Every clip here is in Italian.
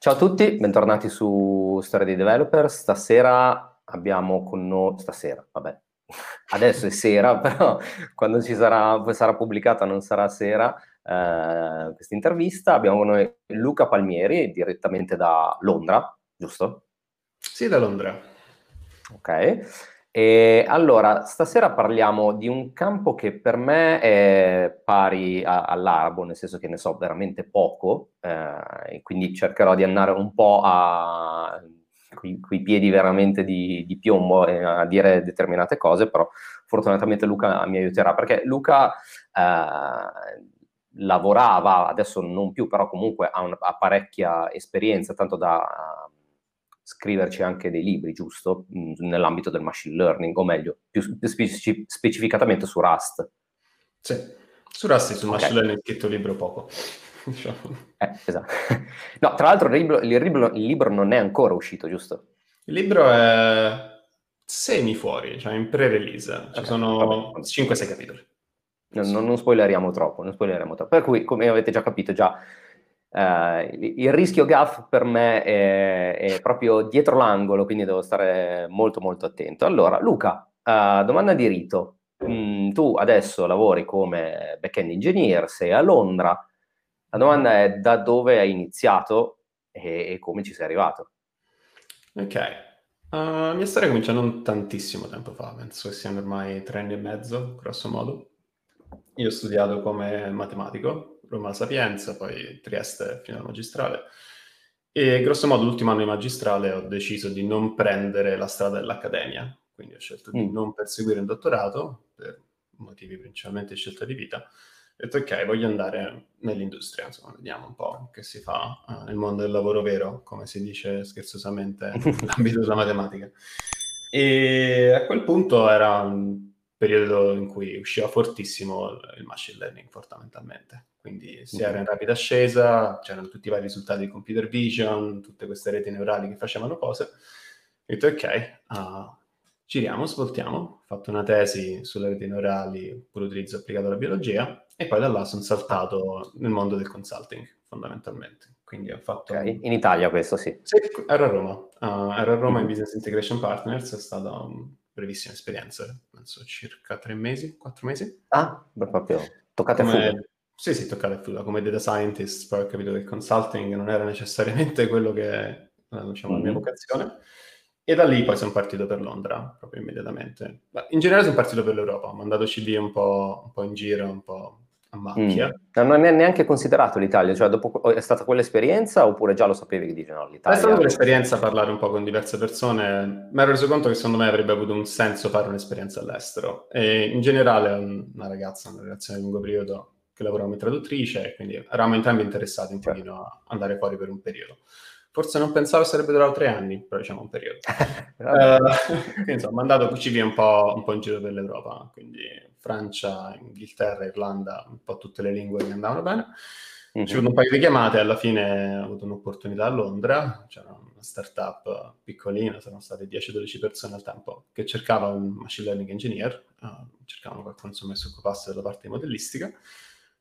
Ciao a tutti, bentornati su Storia dei Developer. Stasera abbiamo con noi, stasera, vabbè, adesso è sera, però quando ci sarà, sarà pubblicata non sarà sera eh, questa intervista. Abbiamo con noi Luca Palmieri, direttamente da Londra, giusto? Sì, da Londra. Ok. E allora, stasera parliamo di un campo che per me è pari a, all'arabo, nel senso che ne so veramente poco, eh, e quindi cercherò di andare un po' a quei piedi veramente di, di piombo a dire determinate cose, però fortunatamente Luca mi aiuterà, perché Luca eh, lavorava, adesso non più, però comunque ha, un, ha parecchia esperienza, tanto da scriverci anche dei libri, giusto? Mm, nell'ambito del machine learning, o meglio, più speci- specificatamente su Rust. Sì, su Rust e sul okay. machine learning ho scritto libro poco. eh, esatto. No, tra l'altro il libro, il, libro, il libro non è ancora uscito, giusto? Il libro è semi fuori, cioè in pre-release. Ci okay, sono 5-6 capitoli. Non, non, non, spoileriamo troppo, non spoileriamo troppo. Per cui, come avete già capito, già Uh, il rischio gaff per me è, è, proprio dietro l'angolo, quindi devo stare molto molto attento. Allora, Luca, uh, domanda di rito. Mm, tu adesso lavori come back-end engineer, sei a Londra. La domanda è da dove hai iniziato e, e come ci sei arrivato? Ok, uh, la mia storia comincia non tantissimo tempo fa, penso che siano ormai tre anni e mezzo, grosso modo. Io ho studiato come matematico Roma Sapienza, poi Trieste fino alla magistrale. E grosso modo l'ultimo anno di magistrale ho deciso di non prendere la strada dell'accademia, quindi ho scelto di mm. non perseguire un dottorato per motivi principalmente di scelta di vita. Ho detto ok, voglio andare nell'industria, insomma, vediamo un po' che si fa uh, nel mondo del lavoro vero, come si dice scherzosamente nell'ambito della matematica. E a quel punto era un periodo in cui usciva fortissimo il machine learning fondamentalmente quindi si era in rapida ascesa, c'erano tutti i vari risultati di computer vision, tutte queste reti neurali che facevano cose. Ho detto ok, uh, giriamo, svoltiamo, ho fatto una tesi sulle reti neurali per utilizzo applicato alla biologia e poi da là sono saltato nel mondo del consulting fondamentalmente. Quindi ho fatto... Okay. In Italia questo sì? Sì, ero a Roma. Uh, ero a Roma in Business Integration Partners, è stata una brevissima esperienza, penso circa tre mesi, quattro mesi. Ah, proprio toccate Come... fuga. Sì, sì, toccare a fuga. Come data scientist, poi ho capito che il consulting non era necessariamente quello che eh, diciamo, la mia mm-hmm. vocazione. E da lì poi sono partito per Londra, proprio immediatamente. Ma in generale sono partito per l'Europa, ho mandato CD un po', un po in giro, un po' a macchia. Mm. Non è neanche considerato l'Italia, cioè dopo è stata quell'esperienza oppure già lo sapevi che dice no, l'Italia? È stata un'esperienza parlare un po' con diverse persone, mi ero reso conto che secondo me avrebbe avuto un senso fare un'esperienza all'estero e in generale una ragazza, una relazione di lungo periodo che lavora come traduttrice, quindi eravamo entrambi interessati un pochino a andare fuori per un periodo. Forse non pensavo sarebbe durato tre anni, però diciamo un periodo. uh, insomma, ho mandato CV un po', un po' in giro per l'Europa, quindi Francia, Inghilterra, Irlanda, un po' tutte le lingue che andavano bene. Mm-hmm. Ci ho avuto un paio di chiamate, alla fine ho avuto un'opportunità a Londra, c'era una startup piccolina, sono state 10-12 persone al tempo, che cercava un machine learning engineer, uh, cercavano qualcuno insomma, che si occupasse della parte modellistica,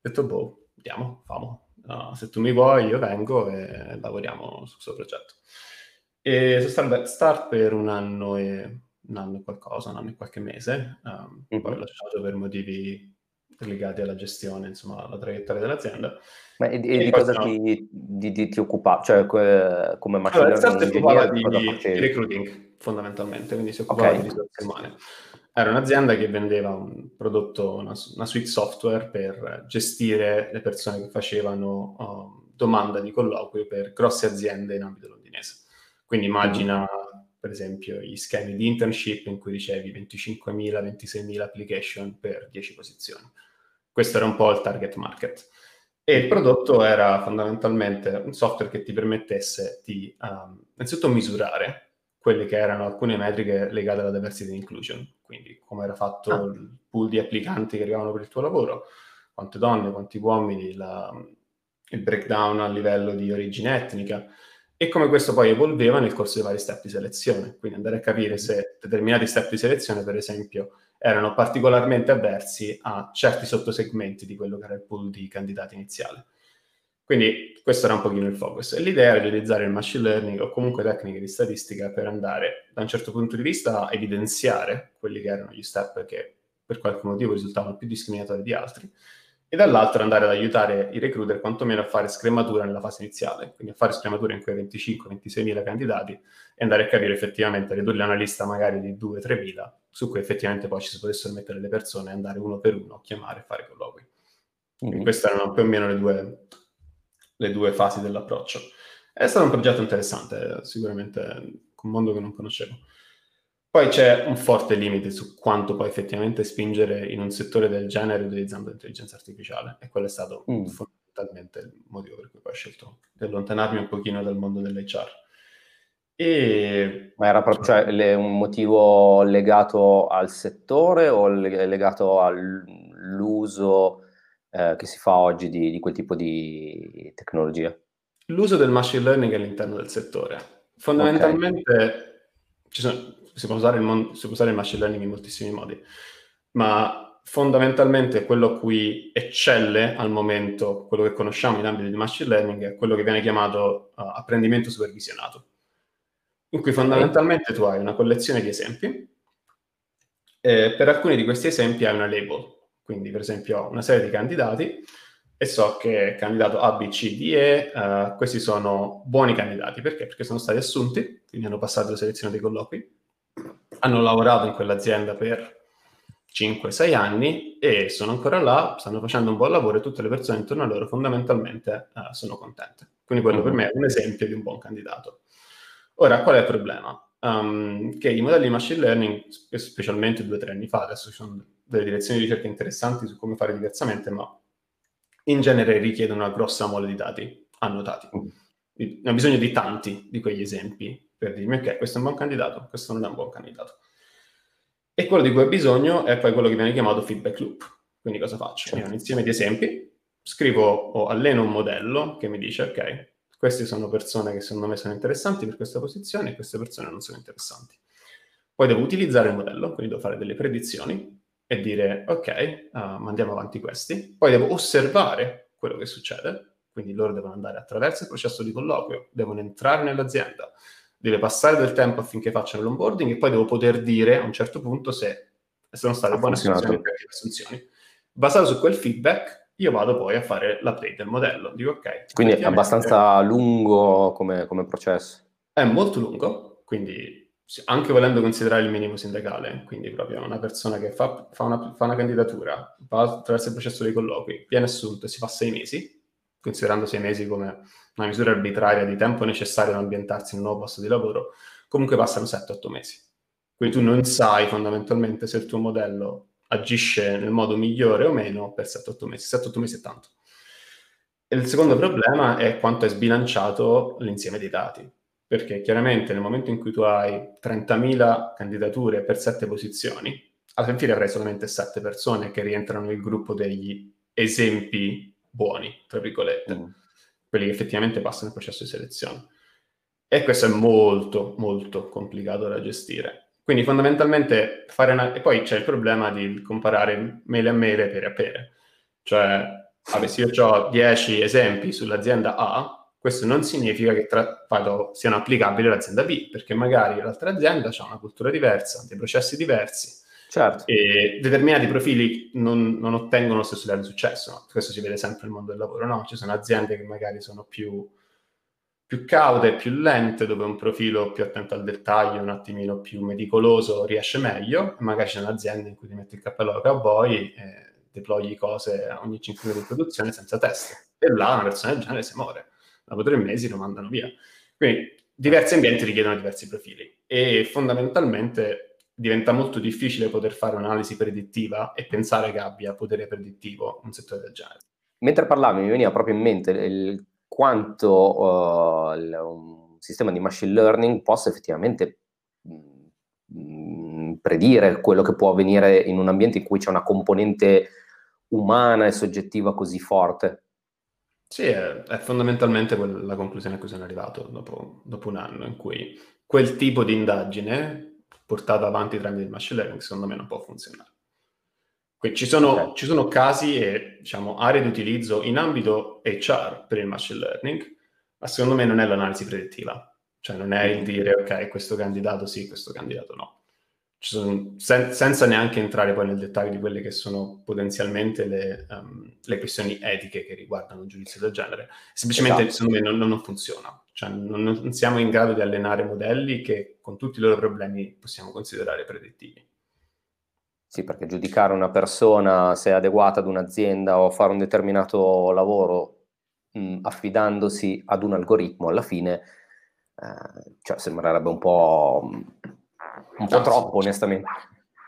ho detto, boh, andiamo, famo. Uh, se tu mi vuoi, io vengo e lavoriamo su questo progetto. E sono stato al start per un anno e un anno e qualcosa, un anno e qualche mese, um, mm-hmm. poi ho lasciato per motivi legati alla gestione, insomma, alla traiettoria dell'azienda. Ma e, e, di cosa ti, di, di, ti occupa? Cioè, come machine allora, learning? Di, di recruiting, fondamentalmente, quindi si occupava okay. di risorse umane. Era un'azienda che vendeva un prodotto, una, una suite software per gestire le persone che facevano uh, domanda di colloquio per grosse aziende in ambito londinese. Quindi immagina, mm. per esempio, gli schemi di internship in cui ricevi 25.000, 26.000 application per 10 posizioni. Questo era un po' il target market. E il prodotto era fondamentalmente un software che ti permettesse di, um, innanzitutto, misurare quelle che erano alcune metriche legate alla diversity and inclusion, quindi come era fatto ah. il pool di applicanti che arrivavano per il tuo lavoro, quante donne, quanti uomini, la, il breakdown a livello di origine etnica e come questo poi evolveva nel corso dei vari step di selezione, quindi andare a capire se determinati step di selezione, per esempio, erano particolarmente avversi a certi sottosegmenti di quello che era il pool di candidati iniziale. Quindi questo era un pochino il focus. E l'idea era di utilizzare il machine learning o comunque tecniche di statistica per andare da un certo punto di vista a evidenziare quelli che erano gli step che per qualche motivo risultavano più discriminatori di altri e dall'altro andare ad aiutare i recruiter quantomeno a fare scrematura nella fase iniziale, quindi a fare scrematura in quei 25-26 mila candidati e andare a capire effettivamente, a una lista magari di 2-3 mila, su cui effettivamente poi ci si potessero mettere le persone e andare uno per uno, chiamare e fare colloqui. Mm-hmm. Queste erano più o meno le due, le due fasi dell'approccio. È stato un progetto interessante, sicuramente un mondo che non conoscevo. Poi c'è un forte limite su quanto puoi effettivamente spingere in un settore del genere utilizzando l'intelligenza artificiale e quello è stato mm. fondamentalmente il motivo per cui poi ho scelto di allontanarmi un pochino dal mondo dell'HR. E... Ma era proprio cioè, le, un motivo legato al settore o legato all'uso eh, che si fa oggi di, di, quel tipo di tecnologia? L'uso del machine learning all'interno del settore. Fondamentalmente okay. sono si può, usare il mon- si può usare il machine learning in moltissimi modi, ma fondamentalmente quello a cui eccelle al momento, quello che conosciamo in ambito di machine learning, è quello che viene chiamato uh, apprendimento supervisionato, in cui fondamentalmente tu hai una collezione di esempi e per alcuni di questi esempi hai una label, quindi per esempio ho una serie di candidati e so che candidato A, B, C, D, E, uh, questi sono buoni candidati. Perché? Perché sono stati assunti, quindi hanno passato la selezione dei colloqui, hanno lavorato in quell'azienda per 5-6 anni e sono ancora là, stanno facendo un buon lavoro e tutte le persone intorno a loro fondamentalmente uh, sono contente. Quindi quello per me è un esempio di un buon candidato. Ora, qual è il problema? Um, che i modelli di machine learning, specialmente due o tre anni fa, adesso ci sono delle direzioni di ricerca interessanti su come fare diversamente, ma in genere richiedono una grossa mole di dati annotati. Mm. Ha bisogno di tanti di quegli esempi per dirmi ok, questo è un buon candidato, questo non è un buon candidato. E quello di cui ho bisogno è poi quello che viene chiamato feedback loop. Quindi cosa faccio? Io ho un insieme di esempi, scrivo o alleno un modello che mi dice ok, queste sono persone che secondo me sono interessanti per questa posizione e queste persone non sono interessanti. Poi devo utilizzare il modello, quindi devo fare delle predizioni e dire ok, uh, mandiamo avanti questi. Poi devo osservare quello che succede, quindi loro devono andare attraverso il processo di colloquio, devono entrare nell'azienda, deve passare del tempo affinché facciano l'onboarding e poi devo poter dire a un certo punto se sono state buone assunzioni o cattive assunzioni. Basato su quel feedback, io vado poi a fare l'update del modello. Dico ok. Quindi è abbastanza lungo come, come, processo. È molto lungo, quindi anche volendo considerare il minimo sindacale, quindi proprio una persona che fa, fa, una, fa una candidatura, va attraverso il processo dei colloqui, viene assunto e si fa sei mesi, considerando sei mesi come una misura arbitraria di tempo necessario ad ambientarsi in un nuovo posto di lavoro, comunque passano 7-8 mesi. Quindi tu non sai fondamentalmente se il tuo modello agisce nel modo migliore o meno per 7-8 mesi. 7-8 mesi è tanto. E il secondo problema è quanto è sbilanciato l'insieme dei dati, perché chiaramente nel momento in cui tu hai 30.000 candidature per 7 posizioni, alla fine avrai solamente 7 persone che rientrano nel gruppo degli esempi buoni, tra virgolette, mm. quelli che effettivamente passano il processo di selezione. E questo è molto, molto complicato da gestire. Quindi fondamentalmente fare una... E poi c'è il problema di comparare mele a mele, pere a pere. Cioè, vabbè, se io ho 10 esempi sull'azienda A, questo non significa che tra... vado, siano applicabili all'azienda B, perché magari l'altra azienda ha una cultura diversa, dei processi diversi, Certo. E determinati profili non, non, ottengono lo stesso livello di successo. No? Questo si vede sempre nel mondo del lavoro. No? Ci sono aziende che magari sono più, più caute, più lente, dove un profilo più attento al dettaglio, un attimino più meticoloso riesce meglio. Magari ci sono aziende in cui ti metti il cappello da cowboy e deployi cose ogni 5 minuti di produzione senza test. E là una persona del genere si muore. Dopo tre mesi lo mandano via. Quindi diversi ambienti richiedono diversi profili. E fondamentalmente diventa molto difficile poter fare un'analisi predittiva e pensare che abbia potere predittivo un settore del genere. Mentre parlavi mi veniva proprio in mente il, quanto uh, il, un sistema di machine learning possa effettivamente mm, predire quello che può avvenire in un ambiente in cui c'è una componente umana e soggettiva così forte. Sì, è, è fondamentalmente la conclusione a cui sono arrivato dopo, dopo un anno in cui quel tipo di indagine portata avanti tramite il machine learning, secondo me non può funzionare. Quindi ci sono, okay. ci sono casi e diciamo, aree di utilizzo in ambito HR per il machine learning, ma secondo me non è l'analisi predittiva. Cioè non è il dire ok, questo candidato sì, questo candidato no. Sono, sen- senza neanche entrare poi nel dettaglio di quelle che sono potenzialmente le, um, le questioni etiche che riguardano un giudizio del genere. Semplicemente esatto. secondo me non, non funziona. Cioè non, non siamo in grado di allenare modelli che con tutti i loro problemi possiamo considerare predittivi. Sì, perché giudicare una persona se è adeguata ad un'azienda o fare un determinato lavoro mh, affidandosi ad un algoritmo alla fine eh, cioè sembrerebbe un po', un po' troppo, onestamente.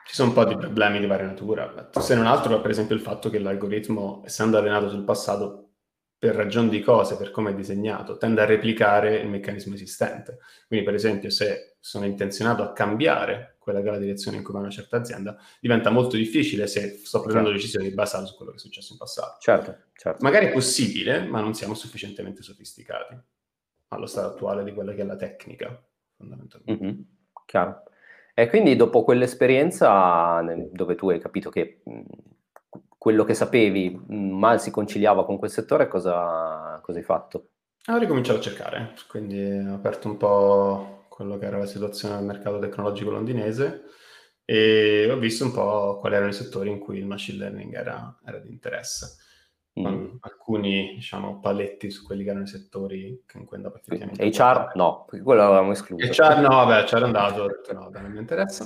Ci sono un po' di problemi di varia natura, se non altro per esempio il fatto che l'algoritmo, essendo allenato sul passato, per ragioni di cose, per come è disegnato, tende a replicare il meccanismo esistente. Quindi, per esempio, se sono intenzionato a cambiare quella che è la direzione in cui va una certa azienda, diventa molto difficile se sto prendendo certo. decisioni basate su quello che è successo in passato. Certo, certo. Magari è possibile, ma non siamo sufficientemente sofisticati allo stato attuale di quella che è la tecnica, fondamentalmente. Mm-hmm. Chiaro. E quindi dopo quell'esperienza dove tu hai capito che quello che sapevi mal si conciliava con quel settore, cosa, cosa hai fatto? Ho ricominciato a cercare, quindi ho aperto un po' quello che era la situazione del mercato tecnologico londinese e ho visto un po' quali erano i settori in cui il machine learning era, era di interesse mm. alcuni diciamo, paletti su quelli che erano i settori in cui andava effettivamente. HR no, perché quello l'avevamo escluso. HR no, vabbè, c'era andato, ho detto no, non mi interessa.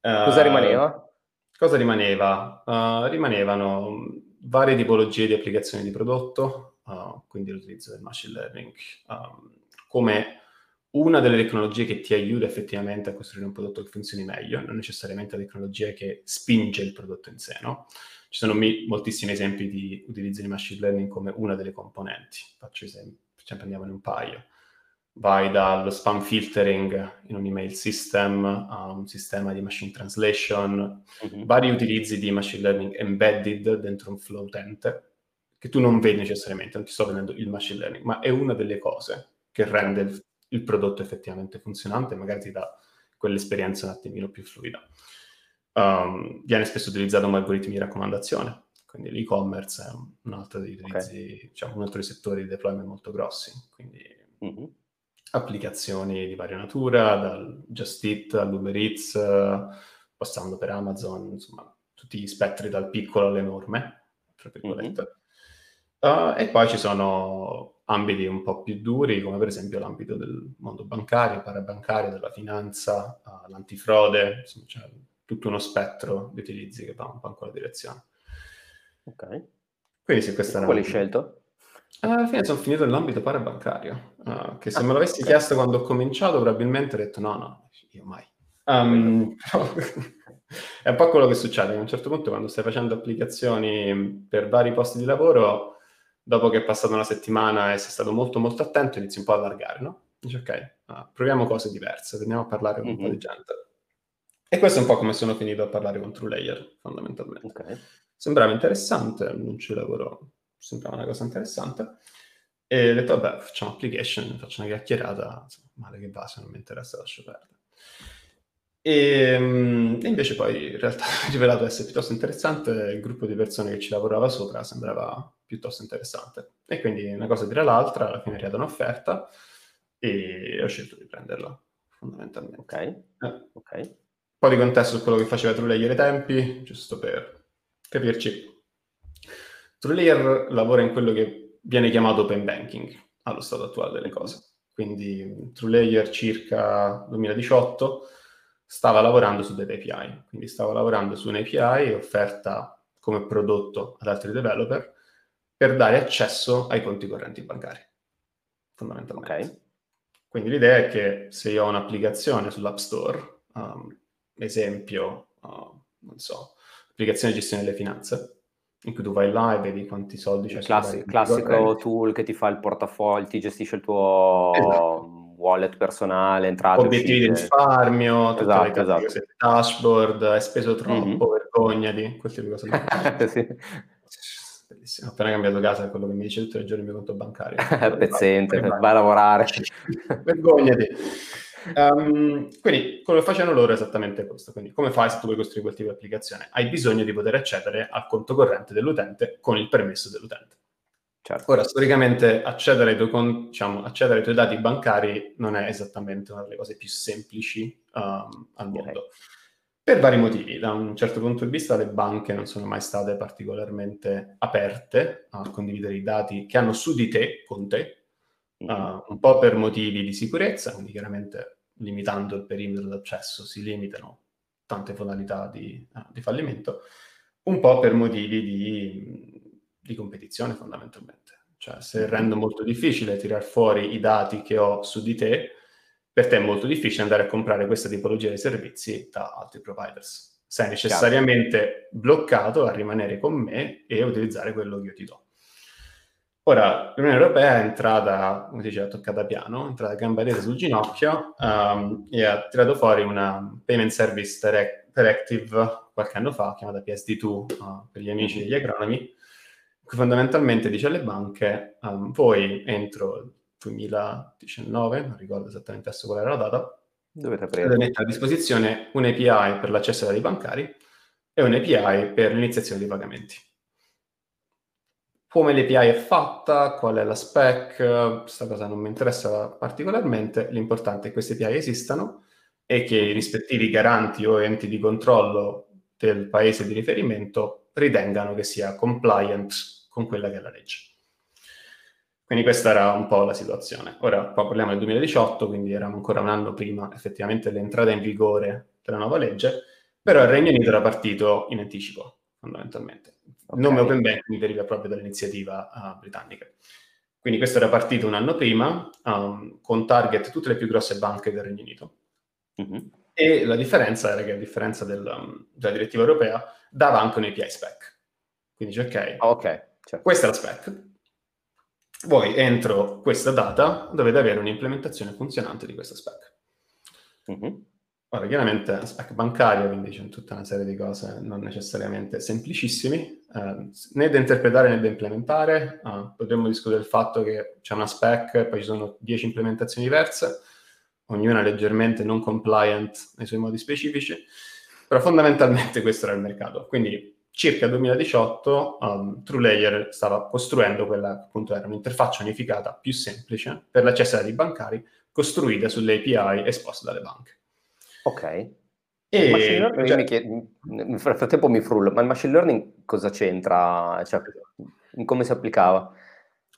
Uh, cosa rimaneva? Cosa rimaneva? Uh, rimanevano varie tipologie di applicazioni di prodotto, uh, quindi l'utilizzo del machine learning um, come una delle tecnologie che ti aiuta effettivamente a costruire un prodotto che funzioni meglio, non necessariamente la tecnologia che spinge il prodotto in sé, no? Ci sono mi- moltissimi esempi di utilizzo di machine learning come una delle componenti. Faccio esempi, esempio andiamone un paio. Vai dallo spam filtering in un email system a un sistema di machine translation, mm-hmm. vari utilizzi di machine learning embedded dentro un flow utente, che tu non vedi necessariamente, non ti sto vedendo il machine learning, ma è una delle cose che rende il, il prodotto effettivamente funzionante e magari ti dà quell'esperienza un attimino più fluida um, viene spesso utilizzato come algoritmi di raccomandazione. Quindi l'e-commerce è un altro dei, utilizzi, okay. diciamo, un altro dei settori di deployment molto grossi. Quindi mm-hmm. applicazioni di varia natura, dal Just Eat all'Uber Eats, passando per Amazon, insomma, tutti gli spettri dal piccolo all'enorme, tra virgolette. Mm-hmm. Uh, e poi ci sono ambiti un po' più duri, come per esempio l'ambito del mondo bancario, parabancario, della finanza, uh, l'antifrode, insomma, cioè tutto uno spettro di utilizzi che va un po' in quella direzione. Ok. Quindi se questa è Quali hai scelto? Alla fine sono finito nell'ambito parabancario, uh, che se ah, me l'avessi okay. chiesto quando ho cominciato probabilmente avrei detto no, no, io mai. Um, è un po' quello che succede, a un certo punto quando stai facendo applicazioni per vari posti di lavoro, dopo che è passata una settimana e sei stato molto molto attento, inizi un po' a allargare, no? Dici ok, uh, proviamo cose diverse, andiamo a parlare con mm-hmm. un po' di gente. E questo è un po' come sono finito a parlare con TrueLayer, fondamentalmente. Okay. Sembrava interessante, non ci lavoro, sembrava una cosa interessante. E ho detto, vabbè, facciamo application, faccio una chiacchierata, male che va, se non mi interessa lascio perdere. E, ehm, e, invece poi in realtà è rivelato essere piuttosto interessante, il gruppo di persone che ci lavorava sopra sembrava piuttosto interessante. E quindi una cosa dire l'altra, alla fine è arrivata un'offerta e ho scelto di prenderla, fondamentalmente. Ok, eh. ok po' di contesto su quello che faceva TrueLayer ai tempi, giusto per capirci. TrueLayer lavora in quello che viene chiamato open banking allo stato attuale delle cose. Quindi TrueLayer circa 2018 stava lavorando su data API, quindi stava lavorando su un'API offerta come prodotto ad altri developer per dare accesso ai conti correnti bancari, fondamentalmente. Okay. Quindi l'idea è che se io ho un'applicazione sull'App Store, um, esempio, uh, non so, applicazione di gestione delle finanze, in cui tu vai là e vedi quanti soldi c'è. Classi- classico tool che ti fa il portafoglio, ti gestisce il tuo esatto. wallet personale, entrate, Obiettivi di risparmio, esatto, esatto. dashboard, hai speso troppo, mm-hmm. vergognati, quel tipo di cose. sì. Bellissimo. Ho appena cambiato casa, quello che mi dice tutti i giorni il mio conto bancario. Pezzente, vai a lavorare. vergognati. Um, quindi quello che facevano loro esattamente questo. Quindi come fai se tu vuoi costruire quel tipo di applicazione? Hai bisogno di poter accedere al conto corrente dell'utente con il permesso dell'utente. Certo. Ora, storicamente accedere ai, tuoi, diciamo, accedere ai tuoi dati bancari non è esattamente una delle cose più semplici um, al mondo. Okay. Per vari motivi. Da un certo punto di vista le banche non sono mai state particolarmente aperte a condividere i dati che hanno su di te, con te, uh, un po' per motivi di sicurezza, quindi chiaramente limitando il perimetro d'accesso si limitano tante modalità di, uh, di fallimento, un po' per motivi di, di competizione fondamentalmente. Cioè, se rendo molto difficile tirare fuori i dati che ho su di te, per te è molto difficile andare a comprare questa tipologia di servizi da altri providers. Sei necessariamente bloccato a rimanere con me e a utilizzare quello che io ti do. Ora, l'Unione Europea è entrata, come si dice, toccata piano, è entrata a gamba tesa sul ginocchio um, e ha tirato fuori una Payment Service direct- Directive qualche anno fa, chiamata PSD2 uh, per gli amici degli agronomi, che fondamentalmente dice alle banche, um, voi entro il 2019, non ricordo esattamente adesso qual era la data, dovete mettere a disposizione un API per l'accesso ai dati bancari e un API per l'iniziazione dei pagamenti come l'API è fatta, qual è la spec, questa cosa non mi interessa particolarmente, l'importante è che queste API esistano e che i rispettivi garanti o enti di controllo del paese di riferimento ritengano che sia compliant con quella che è la legge. Quindi questa era un po' la situazione. Ora qua parliamo del 2018, quindi eravamo ancora un anno prima effettivamente dell'entrata in vigore della nuova legge, però il Regno Unito era partito in anticipo, fondamentalmente. Okay. Il nome Open Banking deriva proprio dall'iniziativa uh, britannica. Quindi questo era partito un anno prima, um, con target tutte le più grosse banche del Regno Unito. Mm-hmm. E la differenza era che, a differenza del, um, della direttiva europea, dava anche un API spec. Quindi dice, ok, ah, okay certo. questa è la spec. Voi entro questa data dovete avere un'implementazione funzionante di questa spec. Mm-hmm. Ora, chiaramente spec bancario, quindi c'è tutta una serie di cose non necessariamente semplicissimi, eh, né da interpretare né da implementare. Uh, potremmo discutere del fatto che c'è una spec, poi ci sono 10 implementazioni diverse, ognuna leggermente non compliant nei suoi modi specifici, però fondamentalmente questo era il mercato. Quindi circa 2018 um, TrueLayer stava costruendo quella che appunto era un'interfaccia unificata più semplice per l'accesso ai bancari costruita sulle API esposte dalle banche. Ok. E machine learning, cioè, chied- nel frattempo mi frullo, ma il machine learning cosa c'entra? Cioè, come si applicava?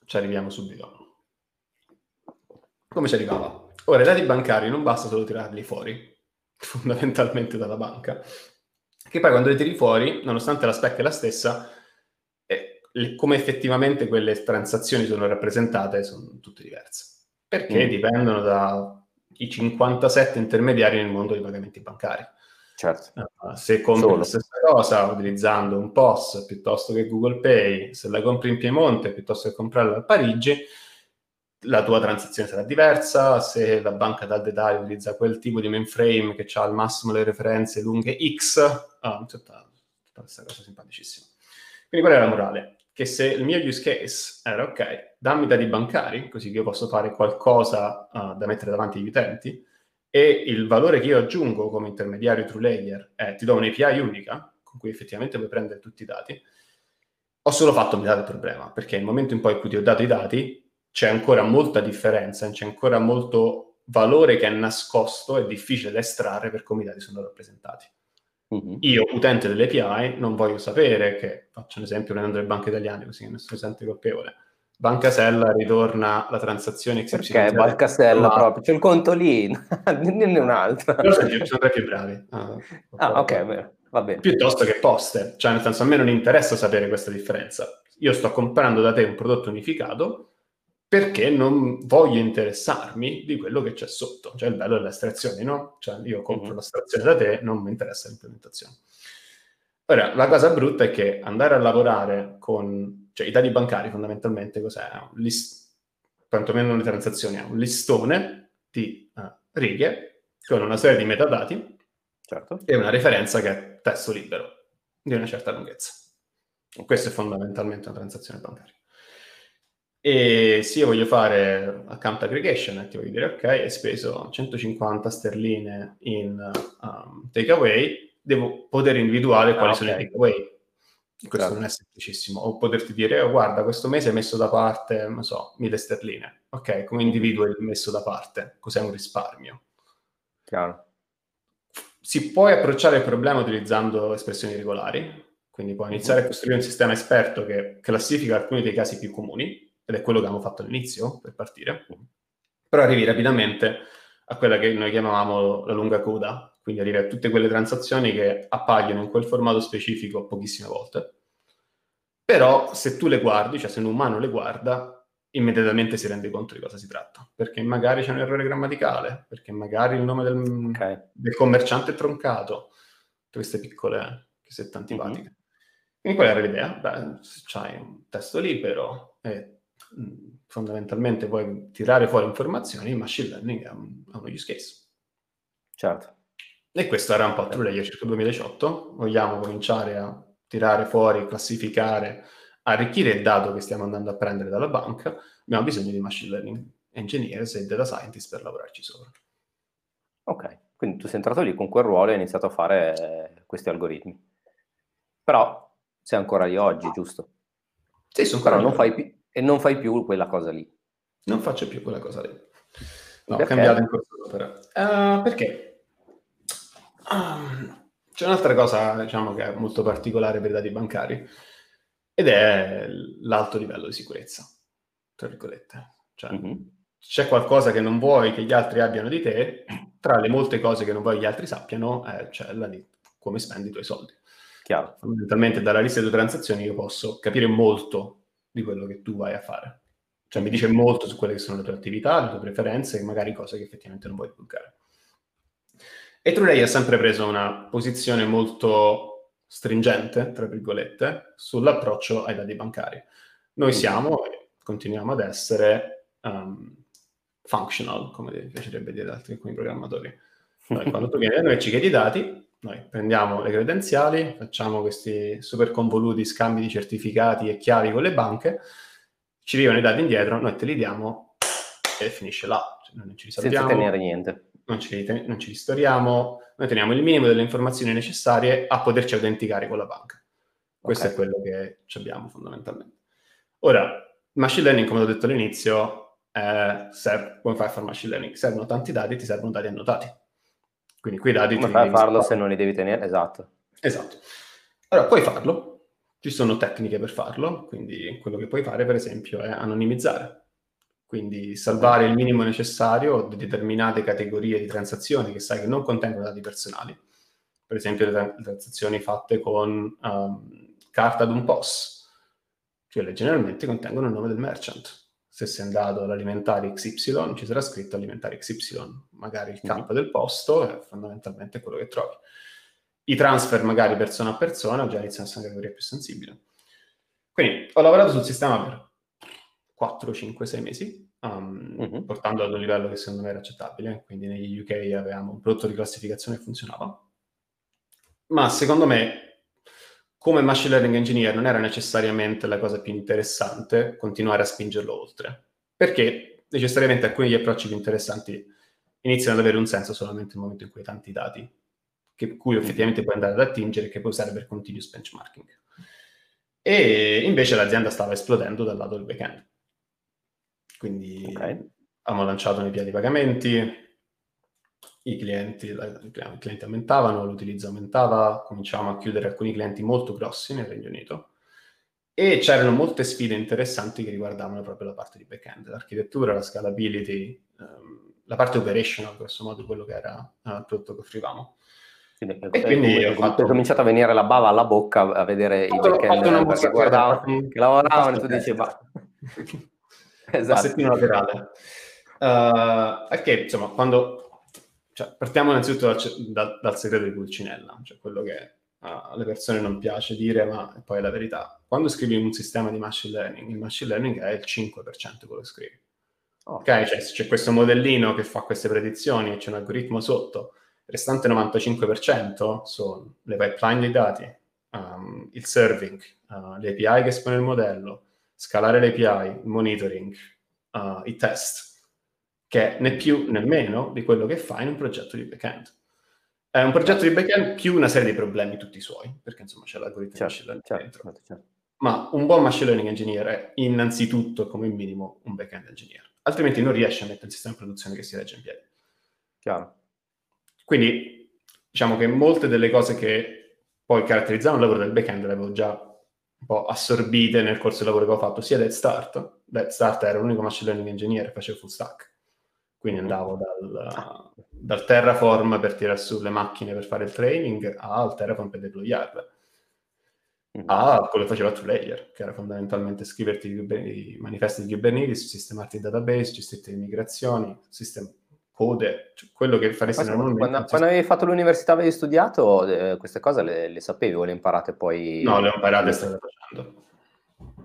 Ci arriviamo subito. Come ci arrivava? Ora, i dati bancari non basta solo tirarli fuori, fondamentalmente dalla banca, che poi quando li tiri fuori, nonostante la spec è la stessa, eh, come effettivamente quelle transazioni sono rappresentate sono tutte diverse, perché mm. dipendono da i 57 intermediari nel mondo dei pagamenti bancari. Certo. Uh, se compri Solo. la stessa cosa utilizzando un POS piuttosto che Google Pay, se la compri in Piemonte piuttosto che comprarla a Parigi, la tua transazione sarà diversa. Se la banca dal dettaglio utilizza quel tipo di mainframe che ha al massimo le referenze lunghe X, ah, tutta, tutta questa cosa simpaticissima. Quindi qual è la morale? che se il mio use case era ok, dammi dati bancari, così che io posso fare qualcosa uh, da mettere davanti agli utenti, e il valore che io aggiungo come intermediario true layer è ti do un'API unica, con cui effettivamente puoi prendere tutti i dati, ho solo fatto metà del problema, perché nel momento in cui ti ho dato i dati c'è ancora molta differenza, c'è ancora molto valore che è nascosto e difficile da estrarre per come i dati sono rappresentati. Mm-hmm. Io, utente delle API, non voglio sapere che, faccio un esempio prendendo le banche italiane così che nessuno si sente colpevole. Banca Sella ritorna la transazione XY. Perché Banca Sella proprio? C'è il conto lì, ne un altro. Però sono, sono più bravi. Ah, ah ok, beh, va bene. Piuttosto che poste. Cioè, nel senso, a me non interessa sapere questa differenza. Io sto comprando da te un prodotto unificato perché non voglio interessarmi di quello che c'è sotto, cioè il bello delle astrazioni, no? Cioè io compro mm-hmm. l'astrazione da te, non mi interessa l'implementazione. Ora, la cosa brutta è che andare a lavorare con, cioè i dati bancari fondamentalmente cos'è? Un list, quantomeno le transazioni, è un listone di uh, righe con una serie di metadati certo. e una referenza che è testo libero di una certa lunghezza. Questo è fondamentalmente una transazione bancaria. E se io voglio fare account aggregation, ti voglio dire ok, hai speso 150 sterline in um, takeaway, devo poter individuare quali ah, sono i takeaway. Questo certo. non è semplicissimo. O poterti dire, oh, guarda, questo mese hai messo da parte, non so, 1000 sterline. Ok, come individuo il messo da parte? Cos'è un risparmio? Chiaro. Si può approcciare il problema utilizzando espressioni regolari, quindi puoi iniziare a costruire un sistema esperto che classifica alcuni dei casi più comuni, ed è quello che abbiamo fatto all'inizio per partire, però arrivi rapidamente a quella che noi chiamavamo la lunga coda, quindi a tutte quelle transazioni che appaiono in quel formato specifico pochissime volte. Però se tu le guardi, cioè se un umano le guarda, immediatamente si rende conto di cosa si tratta, perché magari c'è un errore grammaticale, perché magari il nome del, okay. del commerciante è troncato, tutte queste piccole cosette antipatiche. Mm-hmm. Quindi qual era l'idea? Beh, c'hai un testo libero e fondamentalmente vuoi tirare fuori informazioni, il machine learning è, un, è uno use case. Certo. E questo era un po' True Layer circa 2018. Vogliamo cominciare a tirare fuori, classificare, arricchire il dato che stiamo andando a prendere dalla banca. Abbiamo bisogno di machine learning engineers e data scientists per lavorarci sopra. Ok, quindi tu sei entrato lì con quel ruolo e hai iniziato a fare questi algoritmi. Però sei ancora lì oggi, giusto? Sì, sono Però non fai, più, e non fai più quella cosa lì. Non faccio più quella cosa lì. No, perché? ho cambiato in corso d'opera. Uh, perché? Um, c'è un'altra cosa, diciamo, che è molto particolare per i dati bancari, ed è l'alto livello di sicurezza, tra virgolette. Cioè, mm-hmm. c'è qualcosa che non vuoi che gli altri abbiano di te, tra le molte cose che non vuoi che gli altri sappiano, eh, c'è la di come spendi i tuoi soldi. Chiaro. Fondamentalmente dalla lista delle transazioni io posso capire molto di quello che tu vai a fare. Cioè mi dice molto su quelle che sono le tue attività, le tue preferenze e magari cose che effettivamente non vuoi divulgare. E TrueLay ha sempre preso una posizione molto stringente, tra virgolette, sull'approccio ai dati bancari. Noi siamo e continuiamo ad essere um, functional, come piacerebbe dire ad alcuni programmatori. Noi, quando tu vieni da noi ci chiedi i dati, noi prendiamo le credenziali, facciamo questi super convoluti scambi di certificati e chiavi con le banche, ci arrivano i dati indietro, noi te li diamo e finisce là. Cioè, non ci risalviamo. Senza tenere niente. Non ci, non ci ristoriamo, noi teniamo il minimo delle informazioni necessarie a poterci autenticare con la banca. Questo okay. è quello che abbiamo fondamentalmente. Ora, machine learning, come ho detto all'inizio, eh, serve, come fai a fare machine learning? Servono tanti dati, ti servono dati annotati quindi quei dati... Come fai a farlo se non li devi tenere? Esatto. Esatto. Allora, puoi farlo, ci sono tecniche per farlo, quindi quello che puoi fare, per esempio, è anonimizzare. Quindi salvare il minimo necessario di determinate categorie di transazioni che sai che non contengono dati personali. Per esempio, le, transazioni fatte con um, carta d'un POS, quelle generalmente contengono il nome del merchant se sei andato all'alimentare XY, ci sarà scritto alimentare XY, magari il campo mm-hmm. del posto è fondamentalmente quello che trovi. I transfer magari persona a persona già iniziano a essere una categoria più sensibile. Quindi ho lavorato sul sistema per 4, 5, 6 mesi, um, mm-hmm. portando ad un livello che secondo me era accettabile, quindi negli UK avevamo un prodotto di classificazione che funzionava. Ma secondo me come machine learning engineer non era necessariamente la cosa più interessante continuare a spingerlo oltre, perché necessariamente alcuni degli approcci più interessanti iniziano ad avere un senso solamente nel momento in cui hai tanti dati, che, cui effettivamente puoi andare ad attingere e che puoi usare per continuous benchmarking. E invece l'azienda stava esplodendo dal lato del backend. Quindi okay. abbiamo lanciato nei piedi pagamenti, i clienti, i clienti aumentavano, l'utilizzo aumentava, cominciavamo a chiudere alcuni clienti molto grossi nel Regno Unito e c'erano molte sfide interessanti che riguardavano proprio la parte di back-end, l'architettura, la scalability, um, la parte operational, grosso modo quello che era uh, il prodotto che offrivamo. Quindi, e quindi ho fatto... cominciato a venire la bava alla bocca a vedere i back-end perché guardavano, che lavoravano e tu dicevi, ma... esatto. La settimana laterale. Uh, perché, insomma, quando cioè, partiamo innanzitutto dal, dal, dal, segreto di Pulcinella, cioè quello che alle persone non piace dire, ma poi è la verità. Quando scrivi un sistema di machine learning, il machine learning è il 5% quello che scrivi. Oh. Ok, cioè se c'è questo modellino che fa queste predizioni e c'è un algoritmo sotto, il restante 95% sono le pipeline dei dati, um, il serving, uh, le API che espone il modello, scalare le API, il monitoring, uh, i test, che è né più né meno di quello che fa in un progetto di backend. È un progetto di backend più una serie di problemi tutti suoi, perché insomma c'è l'algoritmo certo, machine learning certo, dentro. Certo. Ma un buon machine learning engineer è innanzitutto, come minimo, un backend engineer. Altrimenti non riesce a mettere un sistema di produzione che si regge in piedi. Chiaro. Quindi diciamo che molte delle cose che poi caratterizzavano il lavoro del backend le avevo già un po' assorbite nel corso del lavoro che ho fatto sia da Start. Da Start era l'unico machine learning engineer che faceva full stack quindi andavo dal, dal, Terraform per tirare su le macchine per fare il training al Terraform per deployarle. Mm. A quello che faceva Two Layer, che era fondamentalmente scriverti i manifesti di Kubernetes, sistemarti il database, gestirti le migrazioni, sistem- code, cioè quello che faresti normalmente. Quando, quando avevi fatto l'università, avevi studiato, eh, queste cose le, le, sapevi o le imparate poi? No, le ho imparate e state facendo.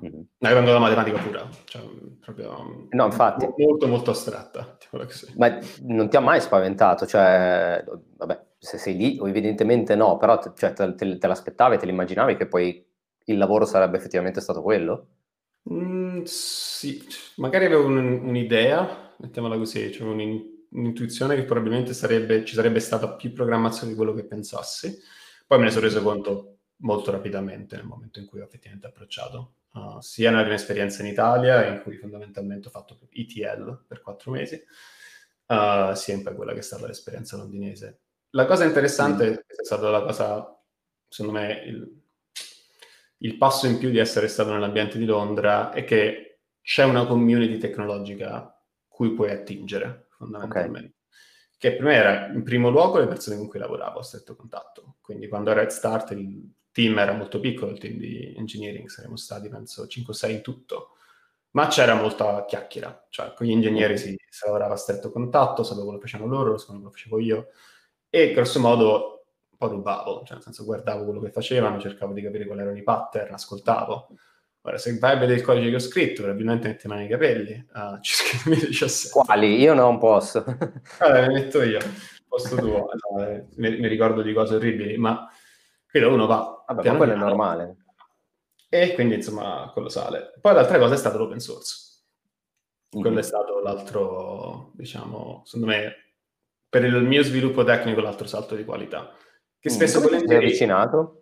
Mm-hmm. Avendo la matematica pura, cioè, proprio no, infatti. molto molto astratta. Ma non ti ha mai spaventato? Cioè, vabbè, se sei lì, evidentemente no, però cioè, te, te, te l'aspettavi, te l'immaginavi che poi il lavoro sarebbe effettivamente stato quello? Mm, sì, magari avevo un, un'idea, mettiamola così, cioè un, un'intuizione che probabilmente sarebbe, ci sarebbe stata più programmazione di quello che pensassi. Poi me ne sono reso conto molto rapidamente nel momento in cui ho effettivamente approcciato uh, sia nella mia esperienza in Italia, in cui fondamentalmente ho fatto ETL per quattro mesi, uh, sia in poi quella che è stata l'esperienza londinese. La cosa interessante mm. è stata la cosa, secondo me, il, il passo in più di essere stato nell'ambiente di Londra è che c'è una community tecnologica cui puoi attingere, fondamentalmente. Okay. Che per me era in primo luogo le persone con cui lavoravo a stretto contatto. Quindi quando ero Red Start il team era molto piccolo, il team di engineering, saremmo stati penso 5-6 in tutto, ma c'era molta chiacchiera, cioè con gli ingegneri si, si lavorava a stretto contatto, sapevo che facevano loro, sapevo quello che facevo io, e grosso modo un po' rubavo, cioè nel senso guardavo quello che facevano, cercavo di capire quali erano i pattern, ascoltavo. Ora, se vai a vedere il codice che ho scritto, probabilmente metti mano nei capelli, uh, circa 2017. Quali? Io non posso. allora, le metto io, posto tuo. Allora, mi, mi ricordo di cose orribili, ma Quindi uno va. Vabbè, ma quello è normale. E quindi, insomma, quello sale. Poi l'altra cosa è stato l'open source. Mm-hmm. Quello è stato l'altro, diciamo, secondo me, per il mio sviluppo tecnico, l'altro salto di qualità. Che mm, spesso mm, ti avvicinato?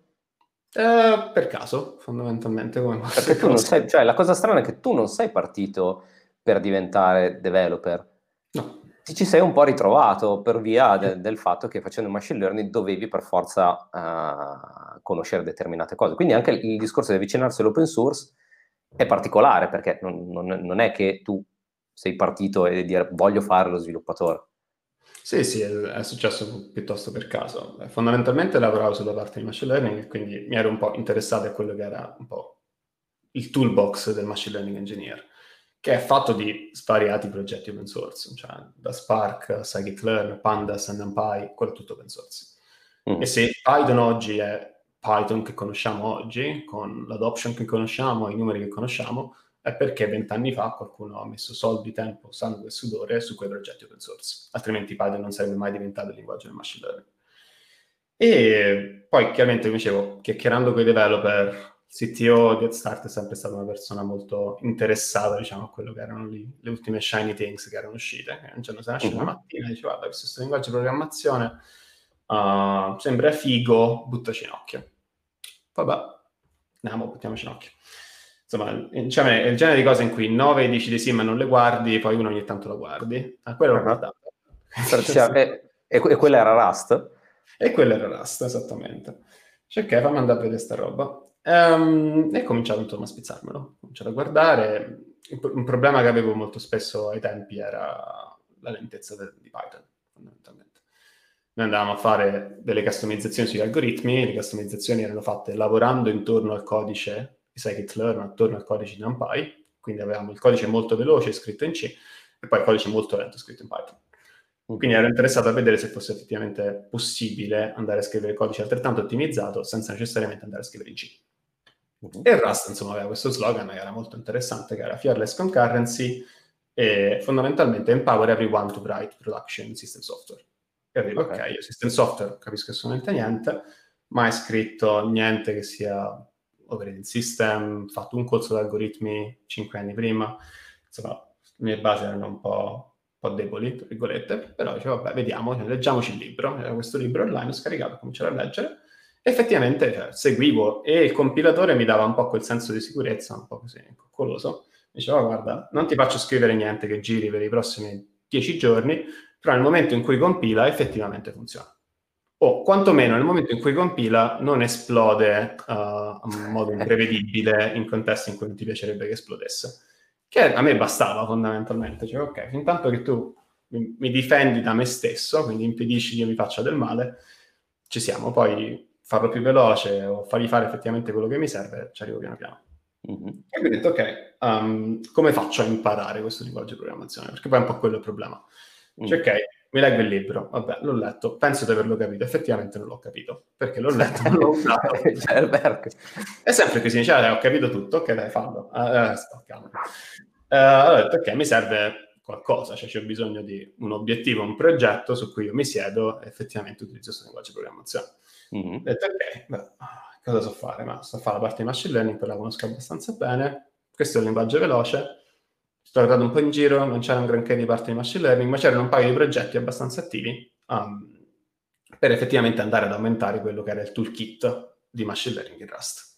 Eh, per caso, fondamentalmente. Come Perché tu non sei, cioè, la cosa strana è che tu non sei partito per diventare developer. No ti ci sei un po' ritrovato per via de- del fatto che facendo machine learning dovevi per forza uh, conoscere determinate cose. Quindi anche il discorso di avvicinarsi all'open source è particolare perché non, non, non è che tu sei partito e dire voglio fare lo sviluppatore. Sì, sì, è, successo piuttosto per caso. Fondamentalmente lavoravo sulla parte di machine learning e quindi mi ero un po' interessato a quello che era un po' il toolbox del machine learning engineer che è fatto di svariati progetti open source, cioè da Spark, Scikit-learn, Pandas, NumPy, quello tutto open source. Mm. E se Python oggi è Python che conosciamo oggi, con l'adoption che conosciamo, i numeri che conosciamo, è perché vent'anni fa qualcuno ha messo soldi, tempo, sangue e sudore su quei progetti open source. Altrimenti Python non sarebbe mai diventato il linguaggio del machine learning. E poi chiaramente, come dicevo, chiacchierando con i developer, CTO di Start è sempre stata una persona molto interessata, diciamo, a quello che erano lì, le ultime shiny things che erano uscite. un giorno si nasce uh-huh. una mattina e dice, guarda, questo linguaggio di programmazione uh, sembra figo, buttaci in occhio. Vabbè, andiamo, buttiamoci in occhio. Insomma, diciamo, è il genere di cose in cui 9 dici di sì ma non le guardi, poi uno ogni tanto la guardi. A quello uh-huh. l'ho guardato. e, e, e quella era Rust? E quella era Rust, esattamente. Cioè, ok, fammi andare a vedere sta roba. Um, e ho cominciato insomma a spizzarmelo, ho cominciato a guardare. Un problema che avevo molto spesso ai tempi era la lentezza de- di Python, fondamentalmente. Noi andavamo a fare delle customizzazioni sugli algoritmi, le customizzazioni erano fatte lavorando intorno al codice di scikit-learn, attorno al codice di NumPy, quindi avevamo il codice molto veloce scritto in C e poi il codice molto lento scritto in Python. Quindi ero interessato a vedere se fosse effettivamente possibile andare a scrivere codice altrettanto ottimizzato senza necessariamente andare a scrivere in C. Uh-huh. E Rust, insomma, aveva questo slogan che era molto interessante, che era Fearless Concurrency e fondamentalmente Empower Everyone to Write Production System Software. E arrivo, ok, okay io System Software capisco assolutamente niente, mai scritto niente che sia operating system, fatto un corso di algoritmi cinque anni prima, insomma, le mie basi erano un po', un po deboli, tra virgolette, però dicevo, vabbè, vediamo, leggiamoci il libro. Era questo libro online, ho scaricato, ho cominciato a leggere. Effettivamente cioè, seguivo e il compilatore mi dava un po' quel senso di sicurezza, un po' così, coccoloso. Diceva, guarda, non ti faccio scrivere niente che giri per i prossimi dieci giorni, però nel momento in cui compila effettivamente funziona. O quantomeno nel momento in cui compila non esplode uh, in modo imprevedibile in contesti in cui non ti piacerebbe che esplodesse. Che a me bastava fondamentalmente. Cioè, ok, fin tanto che tu mi, mi difendi da me stesso, quindi impedisci che io mi faccia del male, ci siamo. Poi farlo più veloce o fargli fare effettivamente quello che mi serve, ci arrivo piano piano. Mm-hmm. E quindi ho detto, ok, um, come faccio a imparare questo linguaggio di programmazione? Perché poi è un po' quello il problema. Cioè, mm. ok, mi leggo il libro, vabbè, l'ho letto, penso di averlo capito, effettivamente non l'ho capito, perché l'ho letto, non l'ho usato. Cioè, è sempre così, cioè, ho capito tutto, ok, dai, fallo. Allora ho detto, ok, mi serve qualcosa, cioè c'è bisogno di un obiettivo, un progetto su cui io mi siedo e effettivamente utilizzo questo linguaggio di programmazione. Mm-hmm. Ho detto, ok, beh, cosa so fare? Ma so fare la parte di machine learning, poi la conosco abbastanza bene, questo è il linguaggio veloce, sto guardando un po' in giro, non c'era un granché di parte di machine learning, ma c'erano un paio di progetti abbastanza attivi um, per effettivamente andare ad aumentare quello che era il toolkit di machine learning in Rust.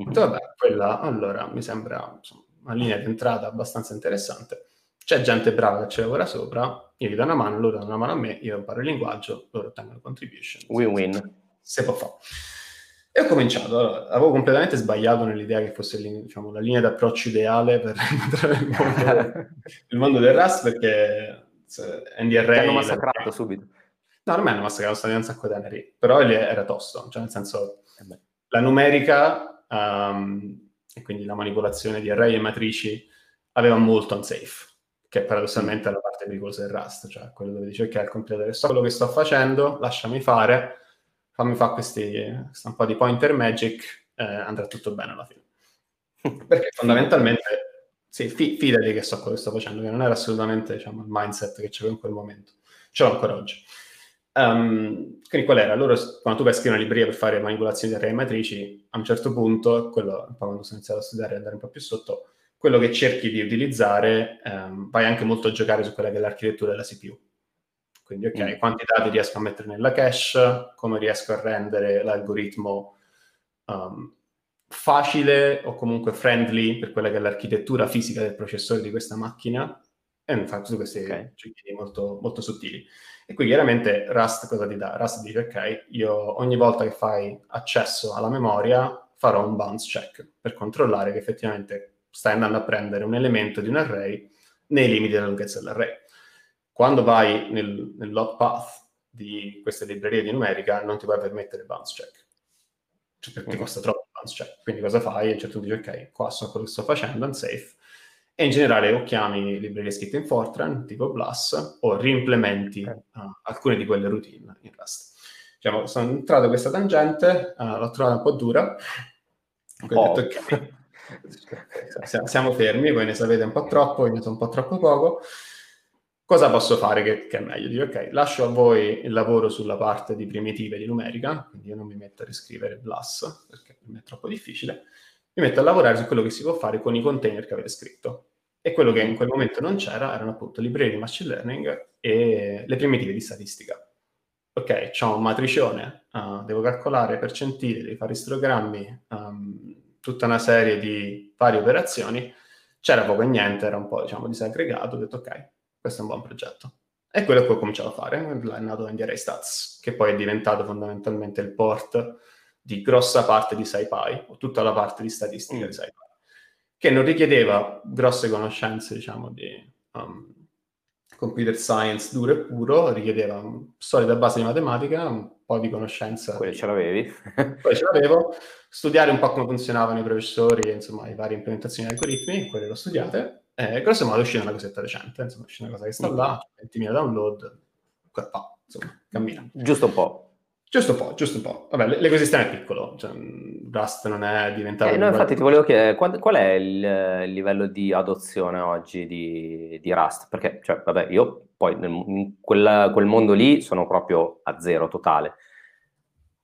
Mm-hmm. Vabbè, quella allora mi sembra insomma, una linea di entrata abbastanza interessante. C'è gente brava che ci lavora sopra, io gli do una mano, loro danno una mano a me, io imparo il linguaggio, loro ottengono contribution. Win-win. Se può fare. E ho cominciato, allora, avevo completamente sbagliato nell'idea che fosse diciamo, la linea d'approccio ideale per il mondo, il mondo del Rust perché NDRA... Ti hanno massacrato la... subito. No, non mi hanno massacrato, stavo un sacco di teneri, però era tosto, cioè nel senso eh la numerica um, e quindi la manipolazione di array e matrici aveva molto unsafe, che paradossalmente è la parte pericolosa del Rust, cioè quello dove dice ok, il compilatore so quello che sto facendo, lasciami fare, fammi fare questi, un po' di pointer magic, eh, andrà tutto bene alla fine. Perché fondamentalmente, sì, fi- fidati che so quello che sto facendo, che non era assolutamente diciamo, il mindset che c'avevo in quel momento. Ce l'ho ancora oggi. Um, quindi qual era? Loro, quando tu vai a scrivere una libreria per fare manipolazioni di array matrici, a un certo punto, quello, quando sono iniziato a studiare e andare un po' più sotto, quello che cerchi di utilizzare, um, vai anche molto a giocare su quella che è l'architettura della CPU. Quindi, ok, mm. quanti dati riesco a mettere nella cache, come riesco a rendere l'algoritmo um, facile o comunque friendly per quella che è l'architettura fisica del processore di questa macchina, e infatti tutti questi okay. giochini molto, molto sottili. E qui chiaramente Rust cosa ti dà? Rust dice, ok, io ogni volta che fai accesso alla memoria farò un bounce check per controllare che effettivamente stai andando a prendere un elemento di un array nei limiti della lunghezza dell'array. Quando vai nel, nel log path di queste librerie di numerica non ti puoi permettere bounce check, cioè perché mm. costa troppo bounce check. Quindi cosa fai? A un certo punto dici, ok, qua so quello che sto facendo, unsafe, e in generale o chiami librerie scritte in Fortran, tipo Plus, o reimplementi okay. uh, alcune di quelle routine in Rust. Diciamo, sono entrato in questa tangente, uh, l'ho trovata un po' dura, quindi oh. ho detto, ok, siamo fermi, voi ne sapete un po' troppo, io ne so un po' troppo poco, Cosa posso fare che, che, è meglio? Dico, ok, lascio a voi il lavoro sulla parte di primitive di numerica, quindi io non mi metto a riscrivere BLAS, perché per me è troppo difficile, mi metto a lavorare su quello che si può fare con i container che avete scritto. E quello che in quel momento non c'era erano appunto librerie di machine learning e le primitive di statistica. Ok, ho un matricione, uh, devo calcolare percentili, devo fare istogrammi, um, tutta una serie di varie operazioni. C'era poco e niente, era un po' diciamo disaggregato, ho detto ok, questo è un buon progetto. E quello che ho cominciato a fare, è nato NDRA Stats, che poi è diventato fondamentalmente il port di grossa parte di SciPy, o tutta la parte di statistica mm. di SciPy, che non richiedeva grosse conoscenze, diciamo, di um, computer science duro e puro, richiedeva una solida base di matematica, un po' di conoscenza. Poi ce l'avevi. poi ce l'avevo, studiare un po' come funzionavano i professori, insomma, le varie implementazioni di algoritmi, quelle le ho studiate, eh, grosso modo è una cosetta recente, insomma, è una cosa che sta mm. là, 20.000 download, qua, insomma, cammina. Giusto un po'. Giusto un po', giusto un po'. Vabbè, l'ecosistema è piccolo, cioè, Rust non è diventato... Eh, no, infatti ti volevo chiedere, qual, qual è il, livello di adozione oggi di, di, Rust? Perché, cioè, vabbè, io poi nel, in quel, quel mondo lì sono proprio a zero totale,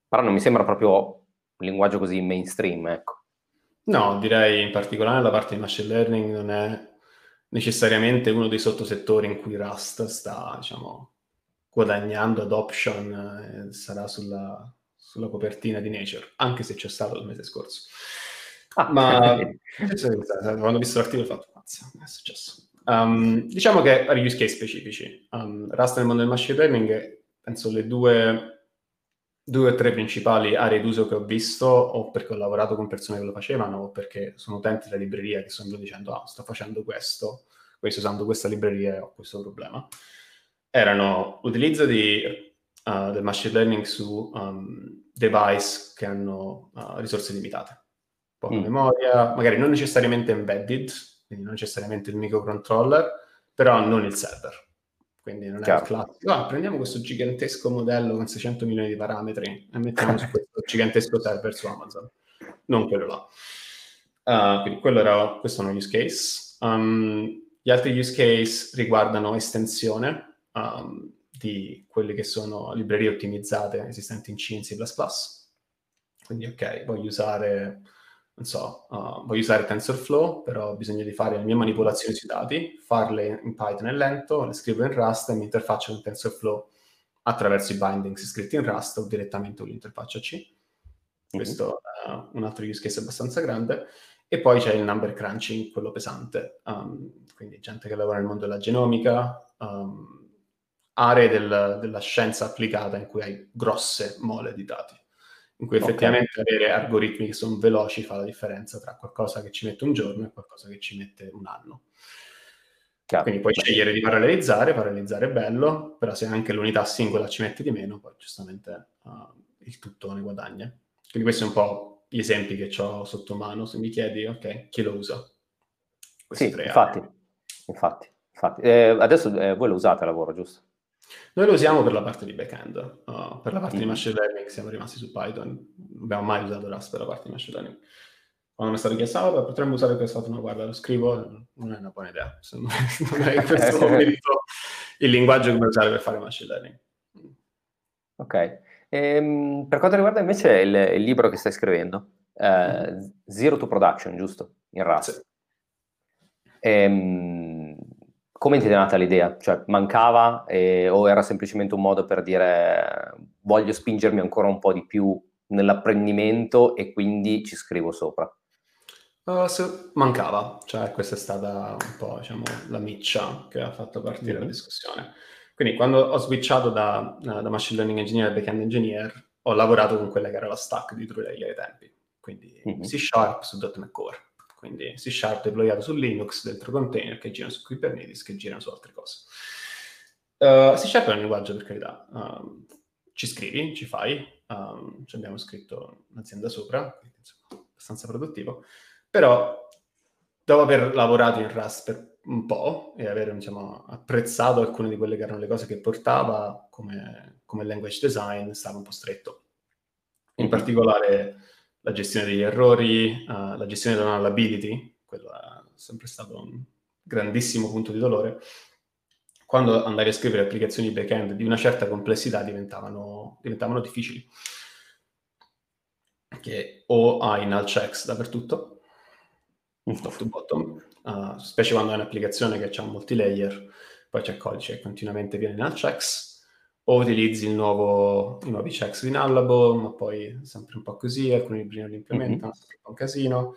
però non mi sembra proprio un linguaggio così mainstream, ecco. No, direi in particolare la parte di machine learning non è necessariamente uno dei sottosettori in cui Rust sta, diciamo, guadagnando adoption, eh, sarà sulla, sulla, copertina di Nature, anche se c'è stato il mese scorso. Ah, Ma quando ho visto l'articolo ho fatto, mazza, è successo. Um, diciamo che a use case specifici, um, Rust nel mondo del machine learning, penso le due due o tre principali aree d'uso che ho visto, o perché ho lavorato con persone che lo facevano, o perché sono utenti della libreria che stanno dicendo, ah, sto facendo questo, sto usando questa libreria e ho questo problema, erano l'utilizzo di, uh, del machine learning su um, device che hanno uh, risorse limitate, poca mm. memoria, magari non necessariamente embedded, quindi non necessariamente il microcontroller, però non il server quindi non Chiaro. è il classico. Ah, prendiamo questo gigantesco modello con 600 milioni di parametri e mettiamo su questo gigantesco server su Amazon. Non quello là. Uh, quindi quello era, questo è un use case. Um, gli altri use case riguardano estensione um, di quelle che sono librerie ottimizzate esistenti in C e in C++. Quindi, ok, voglio usare non so, uh, voglio usare TensorFlow, però ho bisogno di fare le mie manipolazioni sui dati, farle in Python è lento, le scrivo in Rust e mi interfaccio con TensorFlow attraverso i bindings scritti in Rust o direttamente con l'interfaccia C. Mm-hmm. Questo è uh, un altro use case abbastanza grande. E poi c'è il number crunching, quello pesante, um, quindi gente che lavora nel mondo della genomica, um, aree del, della scienza applicata in cui hai grosse mole di dati in cui effettivamente okay. avere algoritmi che sono veloci fa la differenza tra qualcosa che ci mette un giorno e qualcosa che ci mette un anno. Chiaro. Quindi puoi scegliere di parallelizzare, parallelizzare è bello, però se anche l'unità singola ci mette di meno, poi giustamente uh, il tutto ne guadagna. Quindi questi sono un po' gli esempi che ho sotto mano, se mi chiedi, ok, chi lo usa? Questi sì, infatti, infatti, infatti. Eh, adesso eh, voi lo usate a lavoro, giusto? Noi lo usiamo per la parte di backend, uh, per la parte mm. di machine learning siamo rimasti su Python, non abbiamo mai usato Rust per la parte di machine learning. Quando mi è stato chiesto, ah, potremmo usare questo, no, guarda, lo scrivo, non è una buona idea, non è in questo momento il linguaggio che puoi usare per fare machine learning. Ok, ehm, per quanto riguarda invece il, il libro che stai scrivendo, eh, mm. Zero to Production, giusto? In Rust. Sì. Ehm, come ti è nata l'idea? Cioè, mancava eh, o era semplicemente un modo per dire voglio spingermi ancora un po' di più nell'apprendimento e quindi ci scrivo sopra? Uh, mancava, cioè questa è stata un po' diciamo, la miccia che ha fatto partire mm-hmm. la discussione. Quindi quando ho switchato da, da, Machine Learning Engineer a Backend Engineer, ho lavorato con quella che era la stack di True ai tempi, quindi mm-hmm. C Sharp su .NET Core quindi C Sharp deployato su Linux dentro container che girano su Kubernetes, che girano su altre cose. Uh, C Sharp è un linguaggio, per carità, um, ci scrivi, ci fai, um, ci abbiamo scritto un'azienda sopra, quindi insomma, abbastanza produttivo, però dopo aver lavorato in Rust per un po' e aver diciamo, apprezzato alcune di quelle che erano le cose che portava come, come language design, stava un po' stretto. In mm-hmm. particolare la gestione degli errori, uh, la gestione della nullability, quello è sempre stato un grandissimo punto di dolore. Quando andavi a scrivere applicazioni back-end di una certa complessità diventavano, diventavano difficili. Che o hai null checks dappertutto, top to bottom, uh, specie quando hai un'applicazione che ha molti layer, poi c'è codice che continuamente viene null checks, o utilizzi il nuovo, i nuovi checks di Nullable, ma poi sempre un po' così, alcuni libri non li implementano, mm-hmm. sempre un casino.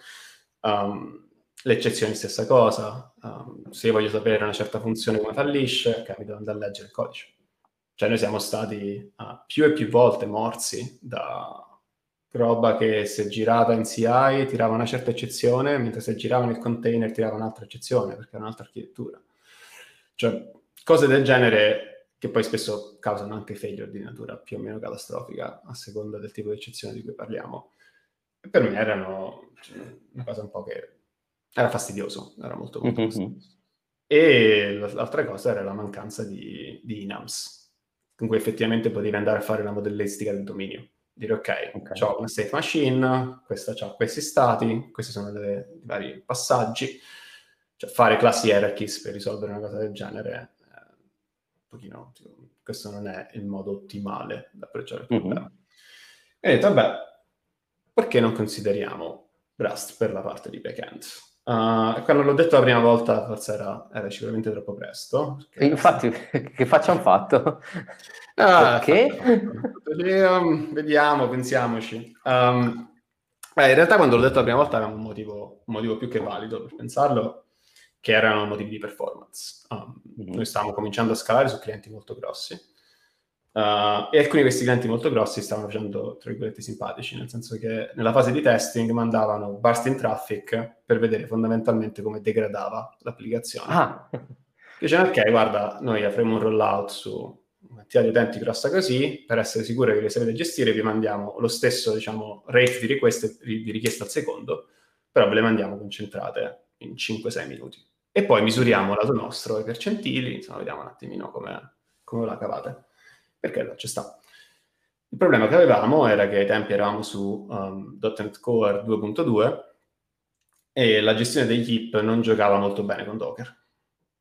Um, le eccezioni stessa cosa, um, se io voglio sapere una certa funzione come fallisce, capito, andare a leggere il codice. Cioè noi siamo stati uh, più e più volte morsi da roba che se girava in CI tirava una certa eccezione, mentre se girava nel container tirava un'altra eccezione, perché era un'altra architettura. Cioè, cose del genere che poi spesso causano anche failure di natura più o meno catastrofica a seconda del tipo di eccezione di cui parliamo. E per me erano cioè, una cosa un po' che era fastidioso, era molto, molto mm-hmm. fastidioso. E l'altra cosa era la mancanza di, di enums, con cui effettivamente potevi andare a fare la modellistica del dominio. Dire ok, okay. ho una state machine, questa ha questi stati, questi sono i vari passaggi. Cioè fare classi hierarchies per risolvere una cosa del genere pochino, questo non è il modo ottimale da approcciare il mhm. problema. Mm-hmm. E ho detto, vabbè, perché non consideriamo Rust per la parte di backend. Uh, quando l'ho detto la prima volta forse era, era sicuramente troppo presto. Infatti, che faccia un fatto? Ah, Perché? Um, vediamo, pensiamoci. Um, beh, in realtà quando l'ho detto la prima volta era un motivo, un motivo più che valido per pensarlo, che erano motivi di performance. Um, mm-hmm. Noi stavamo cominciando a scalare su clienti molto grossi Uh, e alcuni di questi clienti molto grossi stavano facendo, tra virgolette, simpatici, nel senso che nella fase di testing mandavano burst in traffic per vedere fondamentalmente come degradava l'applicazione. Ah. Dicevano, ok, guarda, noi avremo un rollout su un'attività di utenti grossa così, per essere sicuri che le sapete gestire vi mandiamo lo stesso, diciamo, rate di, richieste, di richiesta al secondo, però ve le mandiamo concentrate in 5-6 minuti. E poi misuriamo lato nostro i percentili, insomma, vediamo un attimino come, come la cavate perché ci sta. Il problema che avevamo era che ai tempi eravamo su um, .NET Core 2.2 e la gestione degli heap non giocava molto bene con Docker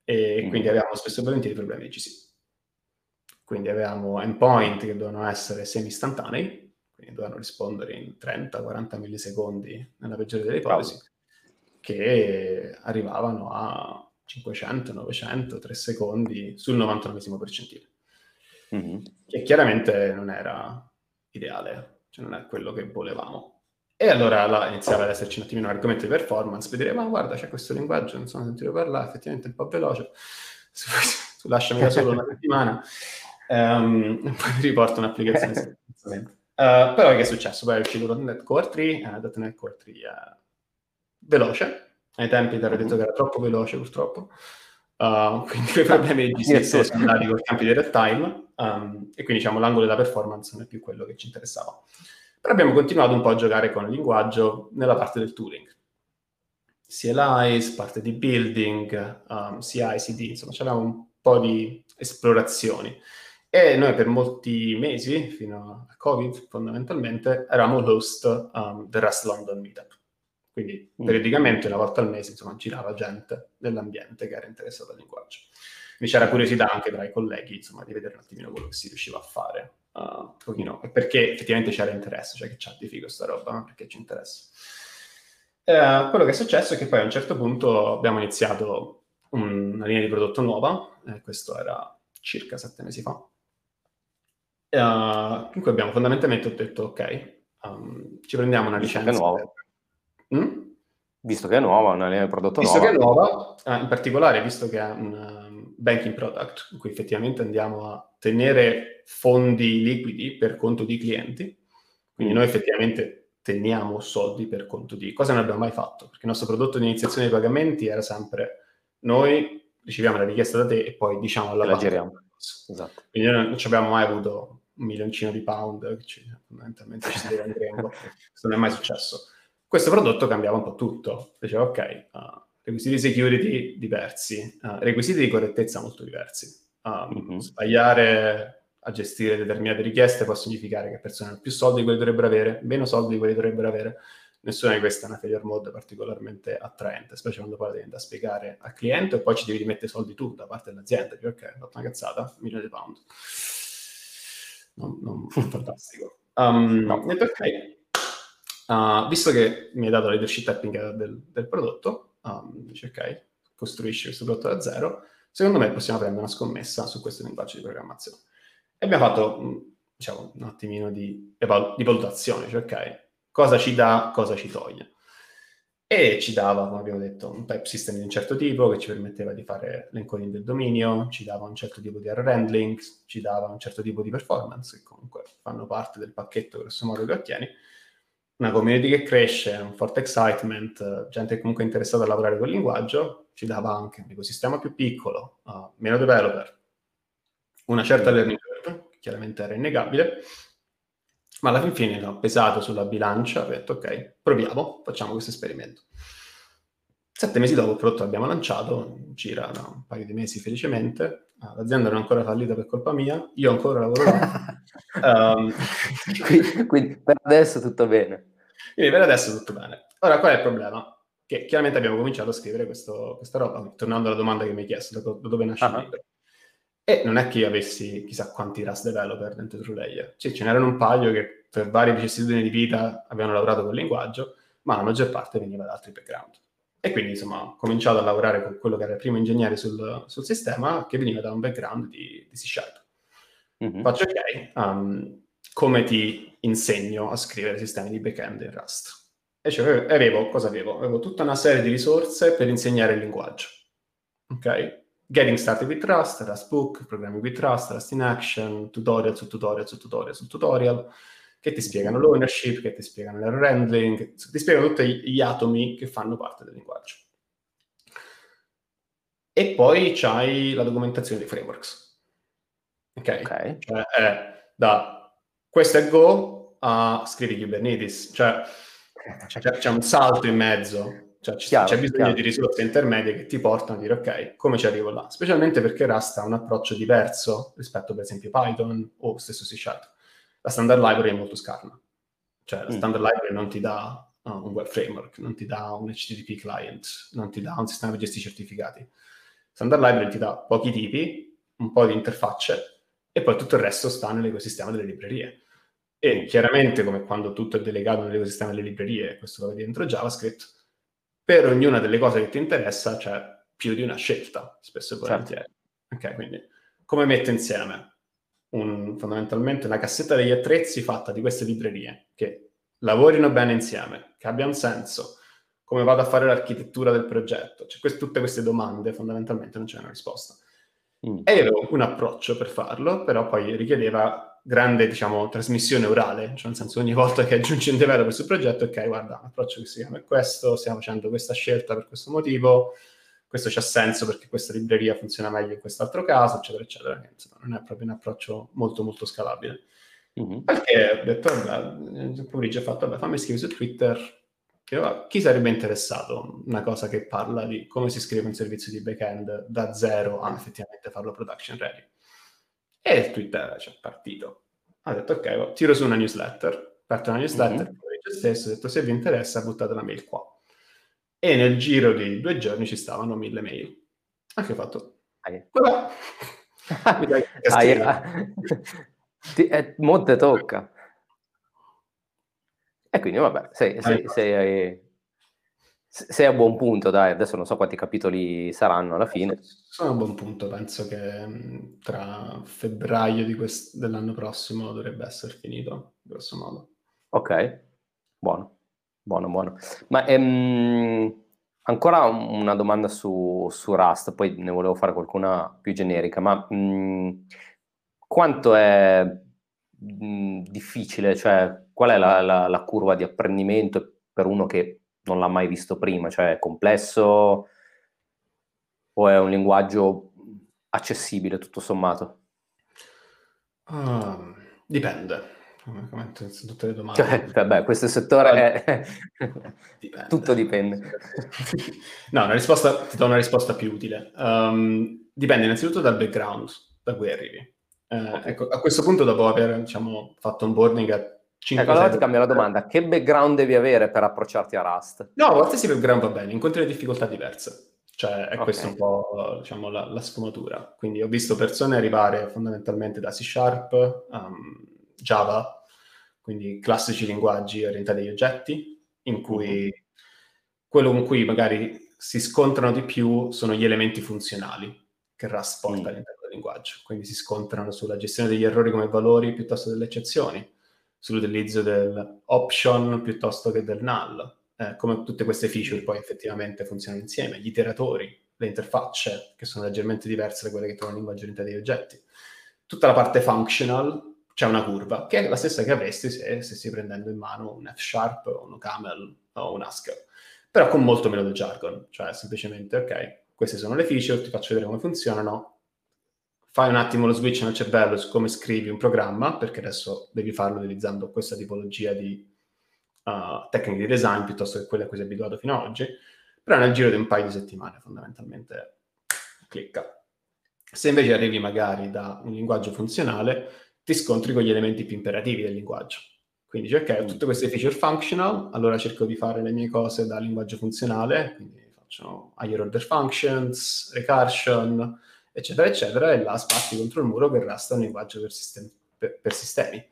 e mm. quindi avevamo spesso e volentieri problemi di GC. Quindi avevamo endpoint che dovevano essere semi-istantanei, quindi dovevano rispondere in 30-40 millisecondi nella peggiore delle ipotesi, che arrivavano a 500, 900, 3 secondi sul 99 percentile mm-hmm. che chiaramente non era ideale, cioè non è quello che volevamo. E allora là iniziava ad esserci un attimino un argomento di performance, vedere, ma guarda, c'è questo linguaggio, non sono sentito parlare, effettivamente è un po' veloce, tu lasciami da solo una settimana, um, poi ti riporto un'applicazione. uh, però che è successo? Poi è uscito .NET Core 3, uh, .NET Core 3 è veloce, ai tempi ti ero detto che era troppo veloce purtroppo, Uh, quindi quei problemi di GCS sono andati con i campi di real time um, e quindi diciamo l'angolo della performance non è più quello che ci interessava. Però abbiamo continuato un po' a giocare con il linguaggio nella parte del tooling. CLIs, parte di building, um, CI, CD, insomma c'avevamo un po' di esplorazioni. E noi per molti mesi, fino a Covid fondamentalmente, eravamo host um, del Rust London Meetup. Quindi mm. periodicamente, una volta al mese, insomma, girava gente dell'ambiente che era interessata al linguaggio. Quindi c'era curiosità anche tra i colleghi, insomma, di vedere un attimino quello che si riusciva a fare. Uh, pochino, perché effettivamente c'era interesse, cioè che c'ha di figo sta roba, no? perché ci interessa. Uh, quello che è successo è che poi a un certo punto abbiamo iniziato un, una linea di prodotto nuova, eh, questo era circa sette mesi fa, uh, in cui abbiamo fondamentalmente detto, ok, um, ci prendiamo una licenza nuova. Mm? Visto che è nuova, una linea di prodotto visto nuova. Visto che è nuova, eh, in particolare visto che è un um, banking product, in cui effettivamente andiamo a tenere fondi liquidi per conto di clienti, quindi mm. noi effettivamente teniamo soldi per conto di... Cosa non abbiamo mai fatto? Perché il nostro prodotto di iniziazione dei pagamenti era sempre noi riceviamo la richiesta da te e poi diciamo alla la giriamo. Esatto. Quindi noi non ci abbiamo mai avuto un milioncino di pound, che ci, fondamentalmente ci si deve andremo. Questo non è mai successo. Questo prodotto cambiava un po' tutto. Diceva, ok, uh, requisiti di security diversi, uh, requisiti di correttezza molto diversi. Um, mm-hmm. Sbagliare a gestire determinate richieste può significare che persone hanno più soldi di quelli dovrebbero avere, meno soldi di quelli dovrebbero avere. Nessuna di queste è una failure mode particolarmente attraente, specie quando poi devi spiegare al cliente e poi ci devi rimettere soldi tu da parte dell'azienda. Dici, ok, ho fatto una cazzata, milione di pound. Non, non fantastico. Um, no. Detto, ok, Uh, visto che mi hai dato la leadership tapping del, del prodotto, um, dice ok, costruisci questo prodotto da zero, secondo me possiamo prendere una scommessa su questo linguaggio di programmazione. E abbiamo fatto, mm, diciamo, un attimino di, di valutazione, cioè ok, cosa ci dà, cosa ci toglie. E ci dava, come abbiamo detto, un type system di un certo tipo che ci permetteva di fare l'encoding del dominio, ci dava un certo tipo di error handling, ci dava un certo tipo di performance, che comunque fanno parte del pacchetto grosso modo che ottieni, una community che cresce, un forte excitement, gente comunque interessata a lavorare col linguaggio, ci dava anche un ecosistema più piccolo, uh, meno developer, una certa learning curve, che chiaramente era innegabile, ma alla fin fine ho pesato sulla bilancia, ho detto ok, proviamo, facciamo questo esperimento. Sette mesi dopo il prodotto l'abbiamo lanciato, gira da un paio di mesi felicemente, l'azienda non è ancora fallita per colpa mia, io ancora lavoro là. um, quindi, quindi, per adesso tutto bene. Quindi per adesso tutto bene. Ora, qual è il problema? Che chiaramente abbiamo cominciato a scrivere questo, questa roba, tornando alla domanda che mi hai chiesto, da, da dove nasce uh-huh. il libro. E non è che io avessi chissà quanti Rust developer dentro TrueLayer. Cioè, ce n'erano un paio che per varie vicissitudini di vita avevano lavorato col linguaggio, ma la maggior parte veniva da altri background. E quindi, insomma, ho cominciato a lavorare con quello che era il primo ingegnere sul, sul sistema, che veniva da un background di, di C Sharp. Mm-hmm. Faccio ok, um, come ti insegno a scrivere sistemi di backend in Rust? E cioè avevo, cosa avevo? Avevo tutta una serie di risorse per insegnare il linguaggio. Ok? Getting Started with Rust, Rust Book, Programming with Rust, Rust in Action, tutorial su tutorial su tutorial su tutorial, che ti spiegano l'ownership, che ti spiegano l'error handling, ti spiegano tutti gli atomi che fanno parte del linguaggio. E poi c'hai la documentazione dei frameworks. Ok? okay. Cioè, è da questo è Go a scrivi Kubernetes. Cioè, c'è, c'è un salto in mezzo cioè c- chiaro, c'è bisogno chiaro. di risorse intermedie che ti portano a dire ok, come ci arrivo là? Specialmente perché Rust ha un approccio diverso rispetto per esempio Python o stesso C Sharp. La standard library è molto scarna. Cioè la mm. standard library non ti dà uh, un web framework, non ti dà un HTTP client, non ti dà un sistema per gestire certificati. Standard library ti dà pochi tipi, un po' di interfacce e poi tutto il resto sta nell'ecosistema delle librerie. E chiaramente, come quando tutto è delegato nell'ecosistema delle librerie, questo lo vedi dentro JavaScript, per ognuna delle cose che ti interessa c'è più di una scelta, spesso e volentieri. Certo. Ok, quindi come metto insieme un, fondamentalmente una cassetta degli attrezzi fatta di queste librerie che lavorino bene insieme, che abbiano senso, come vado a fare l'architettura del progetto, cioè queste, tutte queste domande fondamentalmente non c'è una risposta. Mm. Ero un approccio per farlo, però poi richiedeva grande, diciamo, trasmissione orale, cioè nel senso ogni volta che aggiungi un developer sul progetto, ok, guarda, l'approccio che si chiama è questo, stiamo facendo questa scelta per questo motivo, questo c'ha senso perché questa libreria funziona meglio in quest'altro caso, eccetera, eccetera. Insomma, non è proprio un approccio molto, molto scalabile. Mm-hmm. Perché ho detto, vabbè, il pomeriggio ho fatto, vabbè, fammi scrivere su Twitter chi sarebbe interessato una cosa che parla di come si scrive un servizio di backend da zero a effettivamente farlo production ready. E il Twitter ci è partito. Ha detto, ok, tiro su una newsletter, parte una newsletter, mm-hmm. io stesso, ho detto, se vi interessa, buttate la mail qua. E nel giro di due giorni ci stavano mille mail. Anche ho fatto, Vabbè. ah, Ti, eh, Monte tocca. E quindi vabbè, sei, sei, sei, sei, a buon punto, dai, adesso non so quanti capitoli saranno alla fine. Sono a buon punto, penso che mm, tra febbraio quest- dell'anno prossimo dovrebbe essere finito, grosso modo. Ok, buono, buono, buono. Ma ehm, ancora una domanda su, su, Rust, poi ne volevo fare qualcuna più generica, ma mh, mm, quanto è mh, mm, difficile, cioè qual è la, la, la curva di apprendimento per uno che non l'ha mai visto prima? Cioè è complesso? o è un linguaggio accessibile tutto sommato? Uh, dipende. Come, tutte le domande. Cioè, vabbè, questo settore è... dipende. tutto dipende. no, una risposta, ti do una risposta più utile. Um, dipende innanzitutto dal background da cui arrivi. Okay. ecco, a questo punto, dopo aver diciamo, fatto onboarding a 5 ecco, allora ti cambio la domanda. Che background devi avere per approcciarti a Rust? No, qualsiasi background va bene, incontri difficoltà diverse. Cioè, è okay. questa un po' diciamo, la, la, sfumatura. Quindi ho visto persone arrivare fondamentalmente da C Sharp, um, Java, quindi classici linguaggi orientati agli oggetti, in cui mm-hmm. quello con cui magari si scontrano di più sono gli elementi funzionali che Rust porta mm. all'interno del linguaggio. Quindi si scontrano sulla gestione degli errori come valori piuttosto delle eccezioni, sull'utilizzo dell'option piuttosto che del null eh, come tutte queste feature poi effettivamente funzionano insieme, gli iteratori, le interfacce, che sono leggermente diverse da quelle che trovano in linguaggio orientato agli oggetti. Tutta la parte functional, c'è una curva, che è la stessa che avresti se stessi prendendo in mano un F-Sharp un Camel o un Haskell, però con molto meno del jargon, cioè semplicemente, ok, queste sono le feature, ti faccio vedere come funzionano, fai un attimo lo switch nel cervello su come scrivi un programma, perché adesso devi farlo utilizzando questa tipologia di uh, tecniche di design piuttosto che quelle a cui sei abituato fino ad oggi, però nel giro di un paio di settimane fondamentalmente clicca. Se invece arrivi magari da un linguaggio funzionale, ti scontri con gli elementi più imperativi del linguaggio. Quindi dici, ok, ho tutte queste feature functional, allora cerco di fare le mie cose da linguaggio funzionale, quindi faccio higher order functions, recursion, eccetera, eccetera, e là spatti contro il muro che resta un linguaggio per, sistem- per, per sistemi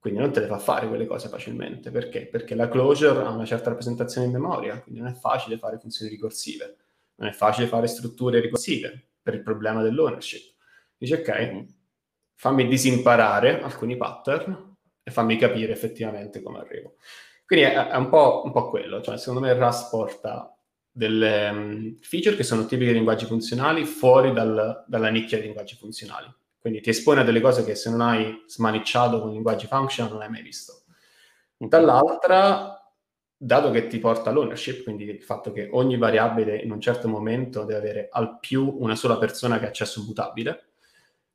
quindi non te le fa fare quelle cose facilmente. Perché? Perché la closure ha una certa rappresentazione in memoria, quindi non è facile fare funzioni ricorsive, non è facile fare strutture ricorsive per il problema dell'ownership. Dici ok, fammi disimparare alcuni pattern e fammi capire effettivamente come arrivo. Quindi è, è un, po', un, po', quello, cioè secondo me Rust porta delle um, feature che sono tipiche di linguaggi funzionali fuori dal, dalla nicchia di linguaggi funzionali. Quindi ti espone a delle cose che se non hai smanicciato con linguaggi function non hai mai visto. Dall'altra, dato che ti porta all'ownership, quindi il fatto che ogni variabile in un certo momento deve avere al più una sola persona che ha accesso mutabile,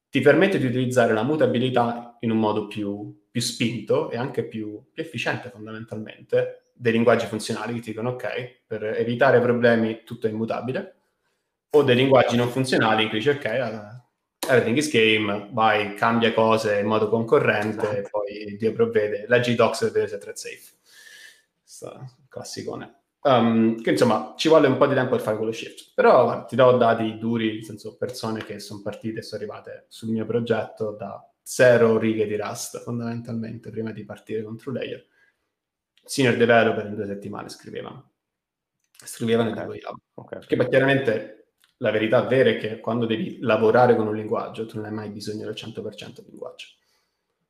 ti permette di utilizzare la mutabilità in un modo più, più spinto e anche più, più efficiente fondamentalmente dei linguaggi funzionali che ti dicono ok, per evitare problemi tutto è immutabile, o dei linguaggi non funzionali in cui dici ok, everything is game, vai, cambia cose in modo concorrente esatto. poi Dio provvede. La GDocs deve essere thread safe. Questo classicone. Um, che insomma ci vuole un po' di tempo per fare quello shift. Però guarda, ti do dati duri, nel senso persone che sono partite e sono arrivate sul mio progetto da zero righe di Rust, fondamentalmente, prima di partire con TrueLayer. Senior developer in due settimane scrivevano. Scrivevano okay. e okay. okay. Perché chiaramente la verità vera è che quando devi lavorare con un linguaggio, tu non hai mai bisogno del 100% del linguaggio.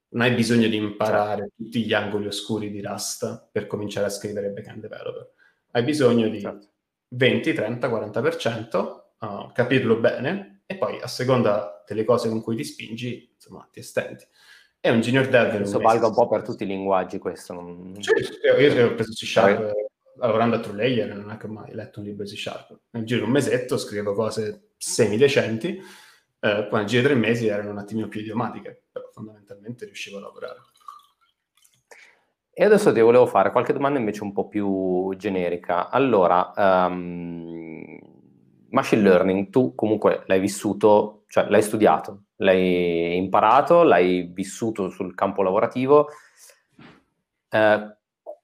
Non hai bisogno di imparare tutti gli angoli oscuri di Rust per cominciare a scrivere backend developer. Hai bisogno di certo. 20, 30, 40%, uh, capirlo bene e poi a seconda delle cose con cui ti spingi, insomma, ti estendi. È un junior dev. Penso valga un po' per tutti i linguaggi questo. Non... Sì, io ho preso C Sharp lavorando a True Layer non è che ho mai letto un libro di C Sharp. Nel giro di un mesetto scrivo cose semi-decenti, eh, poi nel giro di tre mesi erano un attimino più idiomatiche, però fondamentalmente riuscivo a lavorare. E adesso ti volevo fare qualche domanda invece un po' più generica. Allora, um, machine learning, tu comunque l'hai vissuto, cioè l'hai studiato, l'hai imparato, l'hai vissuto sul campo lavorativo. Uh,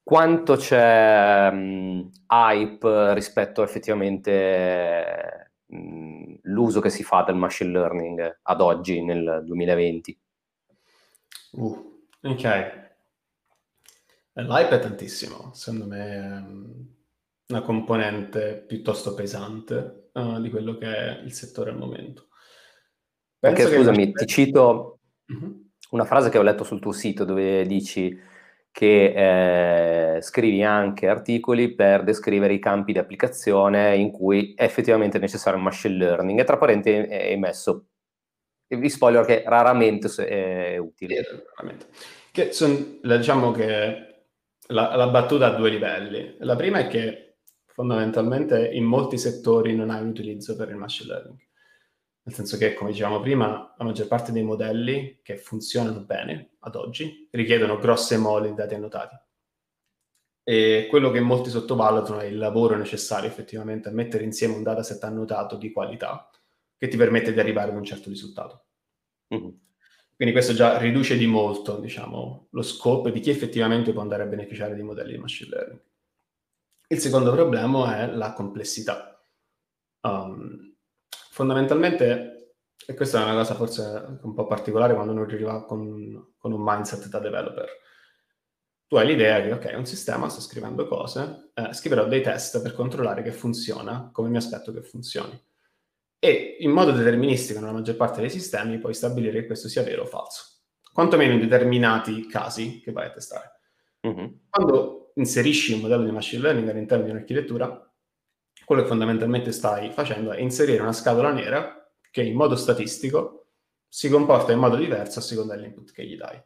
quanto c'è um, hype rispetto effettivamente um, l'uso che si fa del machine learning ad oggi nel 2020? Uh, ok. L'hype è tantissimo, secondo me è una componente piuttosto pesante uh, di quello che è il settore al momento. Penso Perché scusami, machine... ti cito uh-huh. una frase che ho letto sul tuo sito dove dici che eh, scrivi anche articoli per descrivere i campi di applicazione in cui è effettivamente necessario un machine learning e tra parentesi è messo vi spoiler che raramente è utile. Eh, che son, diciamo che la, la, battuta ha due livelli. La prima è che fondamentalmente in molti settori non hai un utilizzo per il machine learning. Nel senso che, come dicevamo prima, la maggior parte dei modelli che funzionano bene ad oggi richiedono grosse mole di dati annotati. E quello che molti sottovalutano è il lavoro necessario effettivamente a mettere insieme un dataset annotato di qualità che ti permette di arrivare ad un certo risultato. Mm-hmm. Quindi questo già riduce di molto, diciamo, lo scope di chi effettivamente può andare a beneficiare di modelli di machine learning. Il secondo problema è la complessità. Fondamentalmente, e questa è una cosa forse un po' particolare quando uno arriva con, con un mindset da developer, tu hai l'idea che, ok, un sistema, sto scrivendo cose, eh, scriverò dei test per controllare che funziona come mi aspetto che funzioni. E in modo deterministico, nella maggior parte dei sistemi, puoi stabilire che questo sia vero o falso. Quantomeno in determinati casi che vai a testare. Mm-hmm. Quando inserisci un modello di machine learning all'interno di un'architettura, quello che fondamentalmente stai facendo è inserire una scatola nera che in modo statistico si comporta in modo diverso a seconda dell'input che gli dai.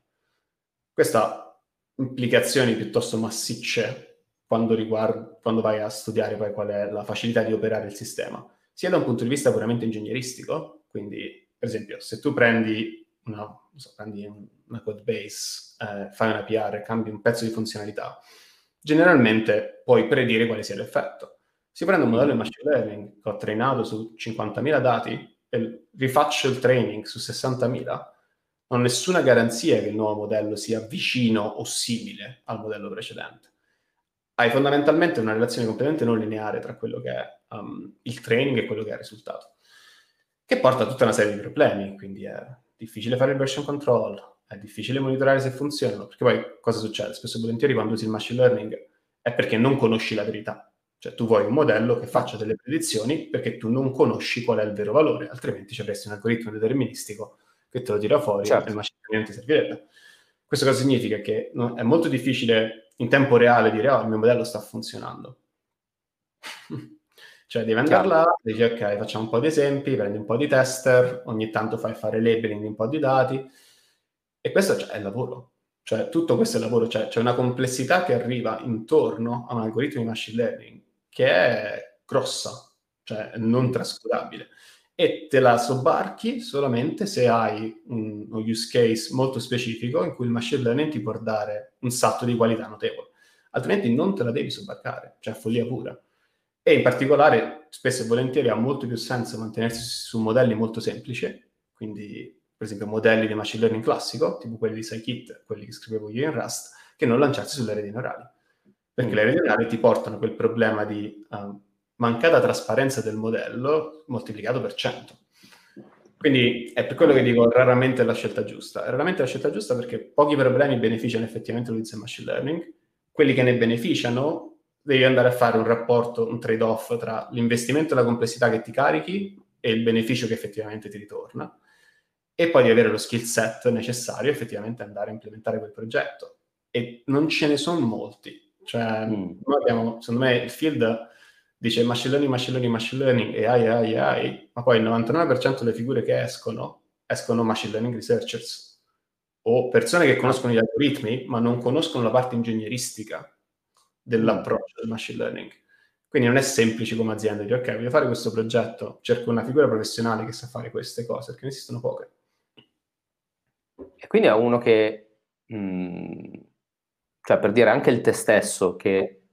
Questo ha implicazioni piuttosto massicce quando, riguarda, quando vai a studiare poi qual è la facilità di operare il sistema, sia da un punto di vista puramente ingegneristico, quindi per esempio se tu prendi una, so, prendi una code base, eh, fai una PR, cambi un pezzo di funzionalità, generalmente puoi predire quale sia l'effetto si prende un modello di machine learning che ho trainato su 50.000 dati e rifaccio il training su 60.000, non ho nessuna garanzia che il nuovo modello sia vicino o simile al modello precedente. Hai fondamentalmente una relazione completamente non lineare tra quello che è um, il training e quello che è il risultato, che porta a tutta una serie di problemi, quindi è difficile fare il version control, è difficile monitorare se funzionano, perché poi cosa succede? Spesso e volentieri quando usi il machine learning è perché non conosci la verità. Cioè tu vuoi un modello che faccia delle predizioni perché tu non conosci qual è il vero valore, altrimenti ci avresti un algoritmo deterministico che te lo tira fuori certo. e il machine learning ti servirebbe. Questo cosa significa? Che è molto difficile in tempo reale dire oh, il mio modello sta funzionando. cioè devi andare là, dici ok, facciamo un po' di esempi, prendi un po' di tester, ogni tanto fai fare labeling di un po' di dati e questo cioè, è il lavoro. Cioè tutto questo è il lavoro, cioè, c'è una complessità che arriva intorno a un algoritmo di machine learning che è grossa, cioè non trascurabile e te la sobbarchi solamente se hai un, uno use case molto specifico in cui il machine learning ti può dare un salto di qualità notevole. Altrimenti non te la devi sobbarcare, cioè follia pura. E in particolare, spesso e volentieri ha molto più senso mantenersi su modelli molto semplici, quindi per esempio modelli di machine learning classico, tipo quelli di Scikit, quelli che scrivevo io in Rust, che non lanciarsi sulle reti neurali. Perché mm. le reti neurali ti portano quel problema di um, mancata trasparenza del modello moltiplicato per 100. Quindi è per quello che dico raramente la scelta giusta. È raramente la scelta giusta perché pochi problemi beneficiano effettivamente l'utilizzo del machine learning. Quelli che ne beneficiano devi andare a fare un rapporto, un trade-off tra l'investimento e la complessità che ti carichi e il beneficio che effettivamente ti ritorna. E poi di avere lo skill set necessario effettivamente andare a implementare quel progetto. E non ce ne sono molti. Cioè, mm. noi abbiamo, secondo me, il field dice machine learning, machine learning, machine learning, AI, AI, AI, ma poi il 99% delle figure che escono, escono machine learning researchers o persone che conoscono gli algoritmi, ma non conoscono la parte ingegneristica dell'approccio del machine learning. Quindi non è semplice come azienda dire ok, voglio fare questo progetto, cerco una figura professionale che sa fare queste cose, perché ne esistono poche. E quindi è uno che, mh, mm, cioè per dire anche il te stesso, che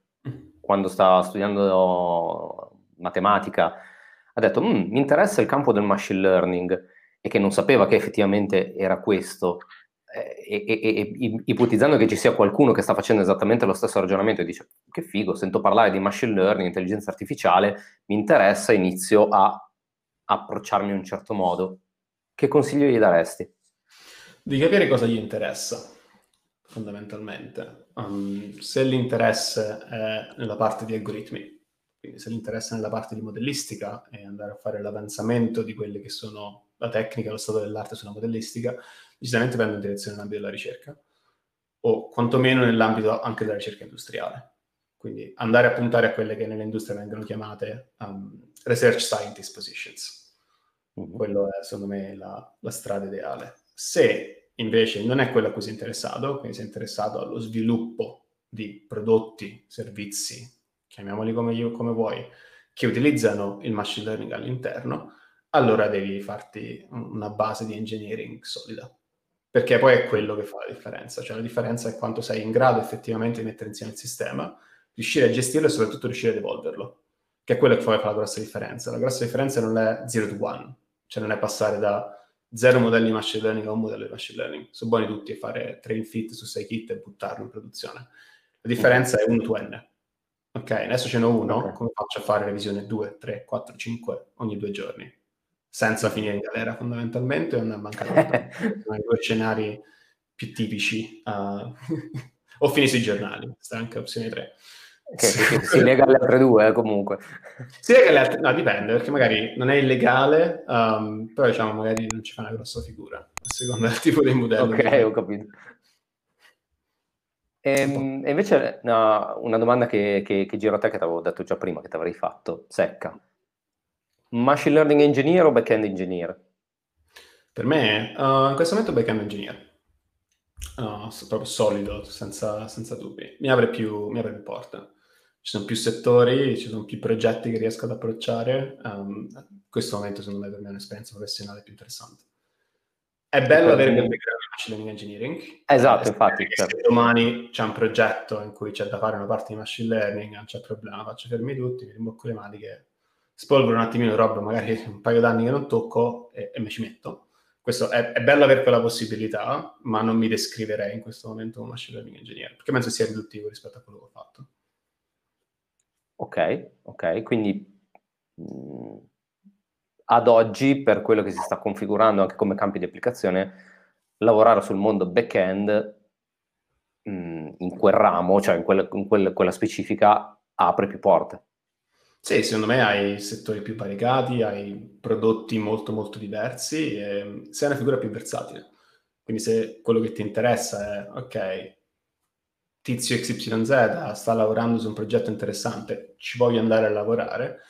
quando stava studiando matematica, ha detto, mm, mi interessa il campo del machine learning e che non sapeva che effettivamente era questo, eh, e, e, e, ipotizzando che ci sia qualcuno che sta facendo esattamente lo stesso ragionamento e dice, che figo, sento parlare di machine learning, intelligenza artificiale, mi interessa, inizio a approcciarmi in un certo modo. Che consiglio gli daresti? Di capire cosa gli interessa fondamentalmente. Um, se l'interesse è nella parte di algoritmi, quindi se l'interesse è nella parte di modellistica e andare a fare l'avanzamento di quelle che sono la tecnica, lo stato dell'arte sulla modellistica, decisamente prende in direzione nell'ambito della ricerca, o quantomeno nell'ambito anche della ricerca industriale. Quindi andare a puntare a quelle che nell'industria vengono chiamate um, research scientist positions. Mm-hmm. Quello è, secondo me, la, la strada ideale. Se invece non è quello a cui sei interessato, quindi sei interessato allo sviluppo di prodotti, servizi, chiamiamoli come, io, come vuoi, che utilizzano il machine learning all'interno, allora devi farti una base di engineering solida. Perché poi è quello che fa la differenza, cioè la differenza è quanto sei in grado effettivamente di mettere insieme il sistema, riuscire a gestirlo e soprattutto riuscire ad evolverlo, che è quello che fa la grossa differenza. La grossa differenza non è zero to one, cioè non è passare da zero modelli di machine learning a un modello di machine learning. Sono buoni tutti a fare train fit su 6 kit e buttarlo in produzione. La differenza è 1 to n. Ok, adesso ce n'è uno, okay. come faccio a fare revisione 2, 3, 4, 5 ogni due giorni? Senza finire in galera fondamentalmente o una bancarotta? Sono i due scenari più tipici. Uh, o fini sui giornali, sta anche opzione 3. Che, che si lega alle altre due eh, comunque. Si lega alle altre, no dipende, perché magari non è illegale, um, però diciamo magari non ci fa una grossa figura, a seconda del tipo di modello. Ok, ho capito. E, ehm, e invece no, una domanda che, che, che, giro a te, che ti avevo detto già prima, che ti avrei fatto, secca. Machine learning engineer o back-end engineer? Per me, uh, in questo momento back-end engineer. No, proprio solido, senza, senza dubbi. Mi apre, più, mi apre più porte ci sono più settori, ci sono più progetti che riesco ad approcciare. Um, in questo momento, secondo me, per me è un'esperienza professionale più interessante. È bello avere il background di machine learning engineering. Esatto, eh, infatti. Certo. Se domani c'è un progetto in cui c'è da fare una parte di machine learning, non c'è problema, faccio fermi tutti, mi rimbocco le maniche, spolvero un attimino roba, magari un paio d'anni che non tocco e, e mi ci metto. Questo è, è, bello avere quella possibilità, ma non mi descriverei in questo momento come machine learning engineer, perché penso sia riduttivo rispetto a quello che ho fatto. Ok, ok, quindi mh, mm, ad oggi, per quello che si sta configurando anche come campi di applicazione, lavorare sul mondo back-end mh, mm, in quel ramo, cioè in, quella, in quella, quella specifica, apre più porte. Sì, secondo me hai settori più variegati, hai prodotti molto molto diversi e sei una figura più versatile. Quindi se quello che ti interessa è, ok, tizio XYZ sta lavorando su un progetto interessante, ci voglio andare a lavorare,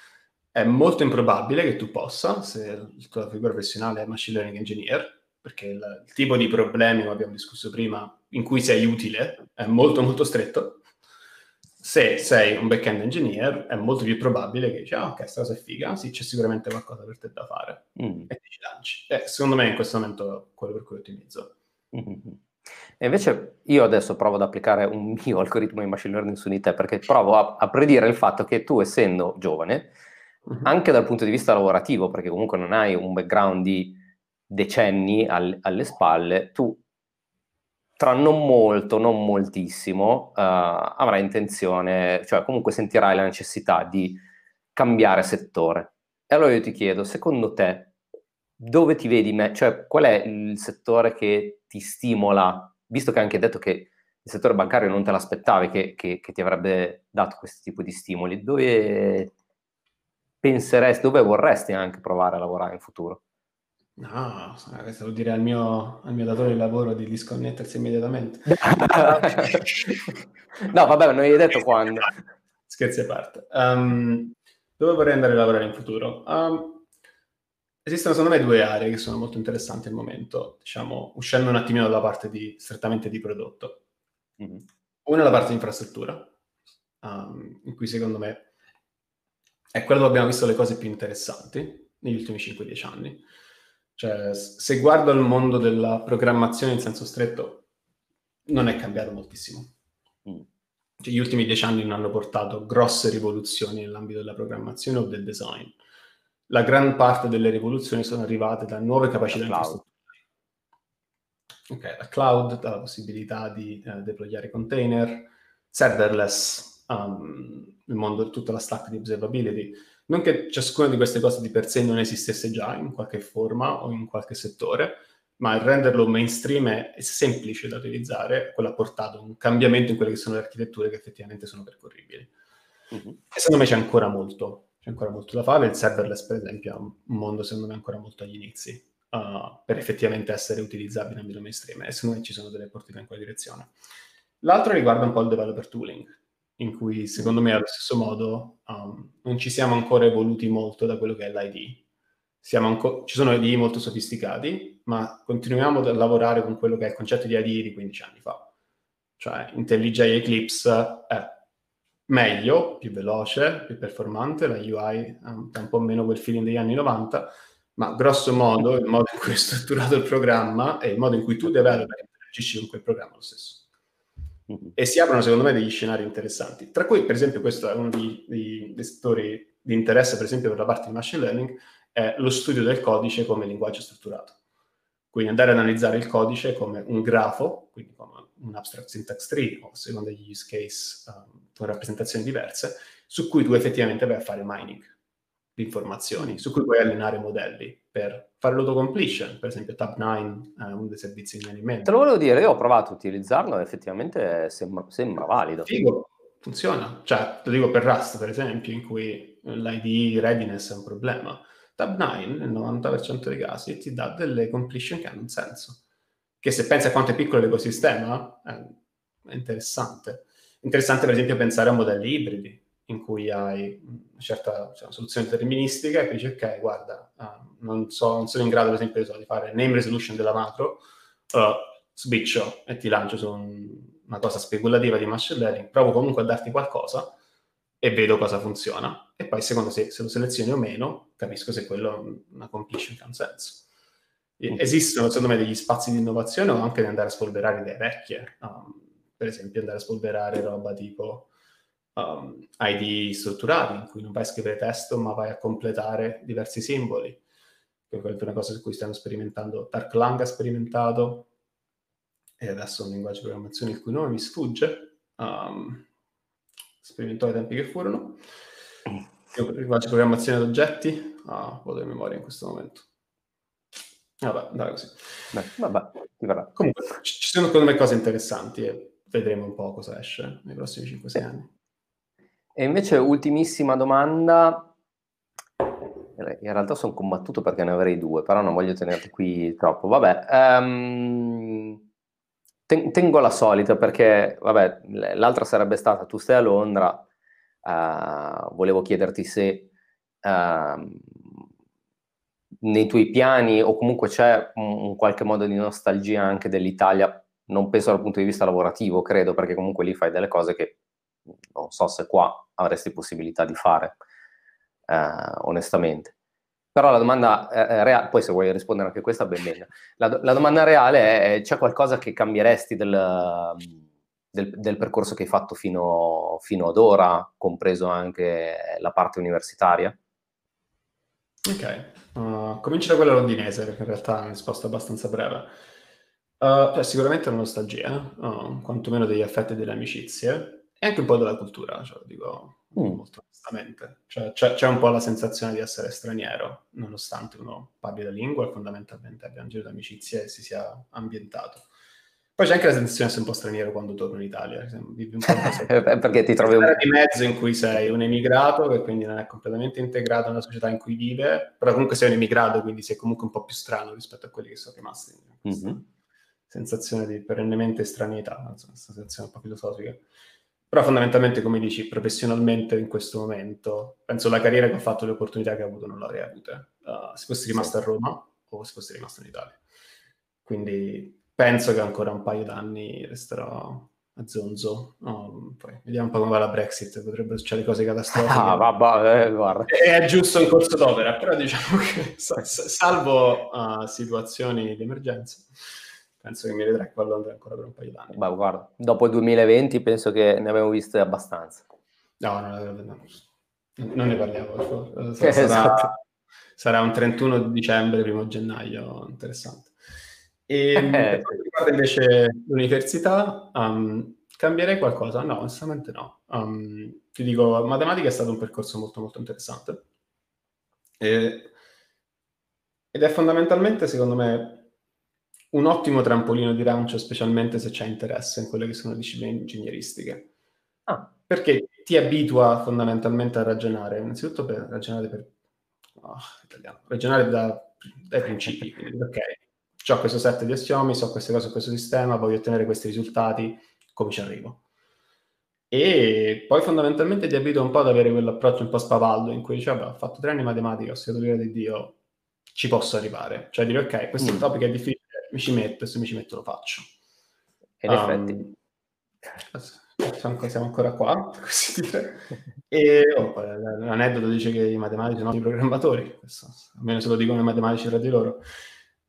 è molto improbabile che tu possa, se la tua figura professionale è machine learning engineer, perché il, il tipo di problemi, come abbiamo discusso prima, in cui sei utile è molto molto stretto. Se sei un back-end engineer è molto più probabile che dici, ah ok, questa cosa è figa, sì, c'è sicuramente qualcosa per te da fare mm. e ti ci lanci. Eh, secondo me in questo momento è quello per cui ottimizzo. Mm-hmm. E invece io adesso provo ad applicare un mio algoritmo di machine learning su di te perché provo a, a predire il fatto che tu essendo giovane uh-huh. anche dal punto di vista lavorativo, perché comunque non hai un background di decenni al, alle spalle, tu tra non molto, non moltissimo, uh, avrai intenzione, cioè comunque sentirai la necessità di cambiare settore. E allora io ti chiedo, secondo te, dove ti vedi, me- cioè qual è il settore che ti stimola, visto che hai anche detto che il settore bancario non te l'aspettavi che, che, che ti avrebbe dato questo tipo di stimoli, dove penseresti, dove vorresti anche provare a lavorare in futuro? No, questo vuol dire al mio, al mio datore di lavoro di disconnettersi immediatamente. no, vabbè, non hai detto quando. Scherzi a parte. Um, dove vorrei andare a lavorare in futuro? Um, esistono secondo me due aree che sono molto interessanti al momento, diciamo, uscendo un attimino dalla parte di, strettamente di prodotto. Mm-hmm. Una è la parte di infrastruttura, um, in cui secondo me è quello dove abbiamo visto le cose più interessanti negli ultimi 5-10 anni. Cioè, se guardo il mondo della programmazione in senso stretto, non è cambiato moltissimo. Mm. Cioè, gli ultimi dieci anni non hanno portato grosse rivoluzioni nell'ambito della programmazione o del design. La gran parte delle rivoluzioni sono arrivate da nuove capacità infrastrutturali. Ok, la cloud, dalla possibilità di eh, deployare container, serverless, um, il mondo, tutta la stack di observability. Non che ciascuna di queste cose di per sé non esistesse già in qualche forma o in qualche settore, ma il renderlo mainstream è, semplice da utilizzare, quello ha portato un cambiamento in quelle che sono le architetture che effettivamente sono percorribili. Mm-hmm. E secondo me c'è ancora molto, c'è ancora molto da fare. Il serverless, per esempio, è un mondo secondo me ancora molto agli inizi. Uh, per effettivamente essere utilizzabile nell'ambito mainstream e secondo me ci sono delle porte in quella direzione. L'altro riguarda un po' il developer tooling in cui secondo me allo stesso modo um, non ci siamo ancora evoluti molto da quello che è l'ID. Anco- ci sono IDE molto sofisticati, ma continuiamo a lavorare con quello che è il concetto di IDE di 15 anni fa. Cioè IntelliJ Eclipse è meglio, più veloce, più performante, la UI ha un po' meno quel feeling degli anni 90, ma grosso modo il modo in cui è strutturato il programma e il modo in cui tu developer interagisci con quel programma lo stesso. E si aprono secondo me degli scenari interessanti. Tra cui, per esempio, questo è uno dei, dei, dei settori di interesse, per esempio, per la parte di machine learning, è lo studio del codice come linguaggio strutturato. Quindi andare ad analizzare il codice come un grafo, quindi come un abstract syntax tree o secondo gli use case um, con rappresentazioni diverse, su cui tu effettivamente vai a fare mining di informazioni, su cui puoi allenare modelli per fare l'autocompletion, per esempio Tab9 è uno dei servizi che mi in mente. Te lo volevo dire, io ho provato a utilizzarlo e effettivamente sembra, sembra valido. Figo, funziona. Cioè, lo dico per Rust, per esempio, in cui l'ID readiness è un problema. Tab9, nel 90% dei casi, ti dà delle completion che hanno un senso. Che se pensi a quanto è piccolo l'ecosistema, è interessante. Interessante, per esempio, pensare a modelli ibridi, in cui hai una certa cioè, una soluzione deterministica e poi dici, ok, guarda, uh, non, so, non, sono in grado, per esempio, di fare name resolution della macro, uh, switcho e ti lancio su un, una cosa speculativa di machine learning, provo comunque a darti qualcosa e vedo cosa funziona. E poi, secondo se, se lo selezioni o meno, capisco se quello è una completion che ha un senso. Mm. Esistono, secondo me, degli spazi di innovazione o anche di andare a spolverare idee vecchie. Um, per esempio, andare a spolverare roba tipo um, ID strutturali, in cui non vai a scrivere testo, ma vai a completare diversi simboli quella è una cosa su cui stiamo sperimentando. Dark Lang ha sperimentato, e adesso è un linguaggio di programmazione il cui nome mi sfugge, um, sperimentò ai tempi che furono. Io linguaggio di programmazione ad oggetti, ah, vado in memoria in questo momento. Vabbè, dai così. Beh, vabbè, verrà. Comunque, ci sono secondo me cose interessanti e vedremo un po' cosa esce nei prossimi 5-6 anni. E invece, ultimissima domanda. In realtà sono combattuto perché ne avrei due, però non voglio tenerti qui troppo. Vabbè, um, ten- tengo la solita perché, vabbè, l'altra sarebbe stata tu stai a Londra, uh, volevo chiederti se uh, nei tuoi piani o comunque c'è un, un, qualche modo di nostalgia anche dell'Italia, non penso dal punto di vista lavorativo, credo, perché comunque lì fai delle cose che non so se qua avresti possibilità di fare, uh, onestamente. Però la domanda eh, reale, poi se vuoi rispondere anche a questa, ben venga. La, la, domanda reale è, c'è qualcosa che cambieresti del, del, del percorso che hai fatto fino, fino, ad ora, compreso anche la parte universitaria? Ok, uh, comincio da quella londinese, perché in realtà è una risposta abbastanza breve. Uh, sicuramente la nostalgia, uh, quantomeno degli affetti e delle amicizie, e anche un po' della cultura, cioè, dico, mm. molto onestamente. Cioè, c'è, c'è, un po' la sensazione di essere straniero, nonostante uno parli la lingua e fondamentalmente abbia un giro di amicizie e si sia ambientato. Poi c'è anche la sensazione di essere un po' straniero quando torno in Italia, vivi un po' perché ti trovi un di mezzo in cui sei un emigrato che quindi non è completamente integrato nella società in cui vive, però comunque sei un emigrato, quindi sei comunque un po' più strano rispetto a quelli che sono rimasti. Mm-hmm. Sensazione di perennemente estraneità, una sensazione un po' filosofica. Però fondamentalmente, come dici, professionalmente in questo momento, penso la carriera che ho fatto, le opportunità che ho avuto non le avrei avute uh, se fossi rimasto sì. a Roma o se fossi rimasto in Italia. Quindi penso che ancora un paio d'anni resterò a zonzo. Um, poi vediamo un po' come va la Brexit, potrebbero succedere cose catastrofiche. Ah, vabbè, eh, guarda. È giusto in corso d'opera, però diciamo che salvo uh, situazioni di emergenza penso che mi vedrai qua a Londra ancora per un paio d'anni. Beh, guarda, dopo il 2020 penso che ne abbiamo viste abbastanza. No, no, no, no non ne parliamo. Sarà, esatto. sarà un 31 dicembre, primo gennaio, interessante. E eh, per quanto riguarda invece l'università, um, cambierei qualcosa? No, onestamente no. Um, ti dico, matematica è stato un percorso molto molto interessante. E, ed è fondamentalmente, secondo me, un ottimo trampolino di lancio, specialmente se c'è interesse in quelle che sono discipline ingegneristiche. Ah. Perché ti abitua fondamentalmente a ragionare, innanzitutto per ragionare per oh, italiano, ragionare da, dai principi. Quindi, ok, ho questo set di assiomi, so queste cose su questo sistema, voglio ottenere questi risultati, come ci arrivo? E poi fondamentalmente ti abitua un po' ad avere quell'approccio un po' spavaldo in cui dici, vabbè, ho fatto tre anni di matematica, ho studiato l'ira di Dio, ci posso arrivare. Cioè dire, ok, questo mm. topic è difficile, mi ci metto e se mi ci metto lo faccio. E in um, effetti. Siamo ancora qua, così dire. E oh, l'aneddoto dice che i matematici sono i programmatori, questo, almeno se lo dicono i matematici tra di loro.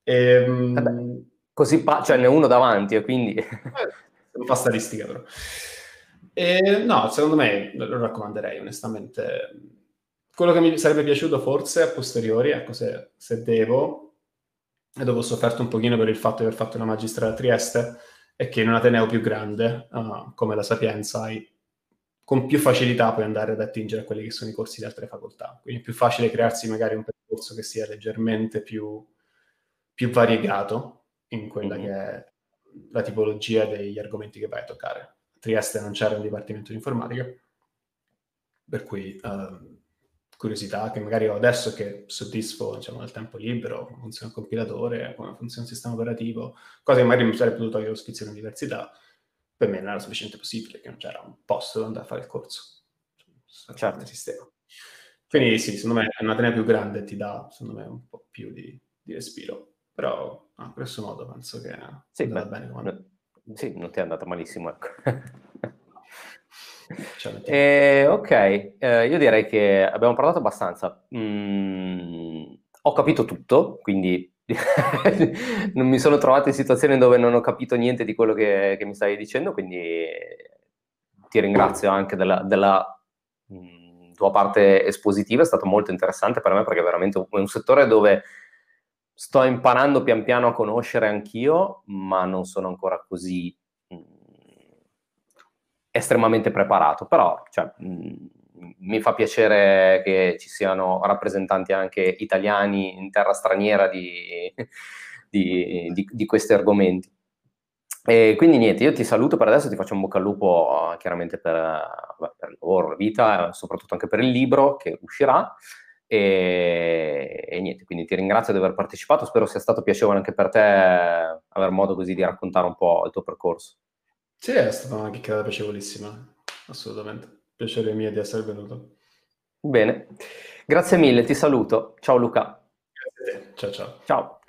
E, um, così pa- cioè ne uno davanti, e quindi... Eh, non fa statistica però. E, no, secondo me lo raccomanderei onestamente. Quello che mi sarebbe piaciuto forse a posteriori, ecco se, se devo, e dopo ho sofferto un pochino per il fatto di aver fatto una magistrale a Trieste, è che in un Ateneo più grande, uh, come la Sapienza, hai, con più facilità puoi andare ad attingere a quelli che sono i corsi di altre facoltà. Quindi è più facile crearsi magari un percorso che sia leggermente più, più variegato in quella mm-hmm. che è la tipologia degli argomenti che vai a toccare. A Trieste non c'era un dipartimento di informatica, per cui uh, curiosità che magari ho adesso che soddisfo diciamo, nel tempo libero, come funziona il compilatore, come funziona il sistema operativo, cose che magari mi sarei potuto togliere lo spizio all'università, per me non era sufficiente possibile, che non c'era un posto dove andare a fare il corso. Cioè, certo. Sistema. Quindi sì, secondo me una tena più grande ti dà, secondo me, un po' più di, di respiro. Però, no, grosso modo, penso che sì, beh, bene. Come... Sì, non ti è andata malissimo, ecco. Eh, ok, eh, io direi che abbiamo parlato abbastanza. Mm, ho capito tutto, quindi non mi sono trovato in situazioni dove non ho capito niente di quello che, che mi stavi dicendo, quindi ti ringrazio anche della, della mm, tua parte espositiva, è stato molto interessante per me perché è veramente un, un settore dove sto imparando pian piano a conoscere anch'io, ma non sono ancora così estremamente preparato, però cioè, mh, mi fa piacere che ci siano rappresentanti anche italiani in terra straniera di, di, di, di questi argomenti. E quindi niente, io ti saluto per adesso, ti faccio un bocca al lupo chiaramente per, per il lavoro, la vita, soprattutto anche per il libro che uscirà. E, e, niente, quindi ti ringrazio di aver partecipato, spero sia stato piacevole anche per te aver modo così di raccontare un po' il tuo percorso. Sì, è stata una chiacchierata piacevolissima, assolutamente. Piacere mio di essere venuto. Bene, grazie mille, ti saluto. Ciao Luca. Grazie a te, ciao ciao. Ciao.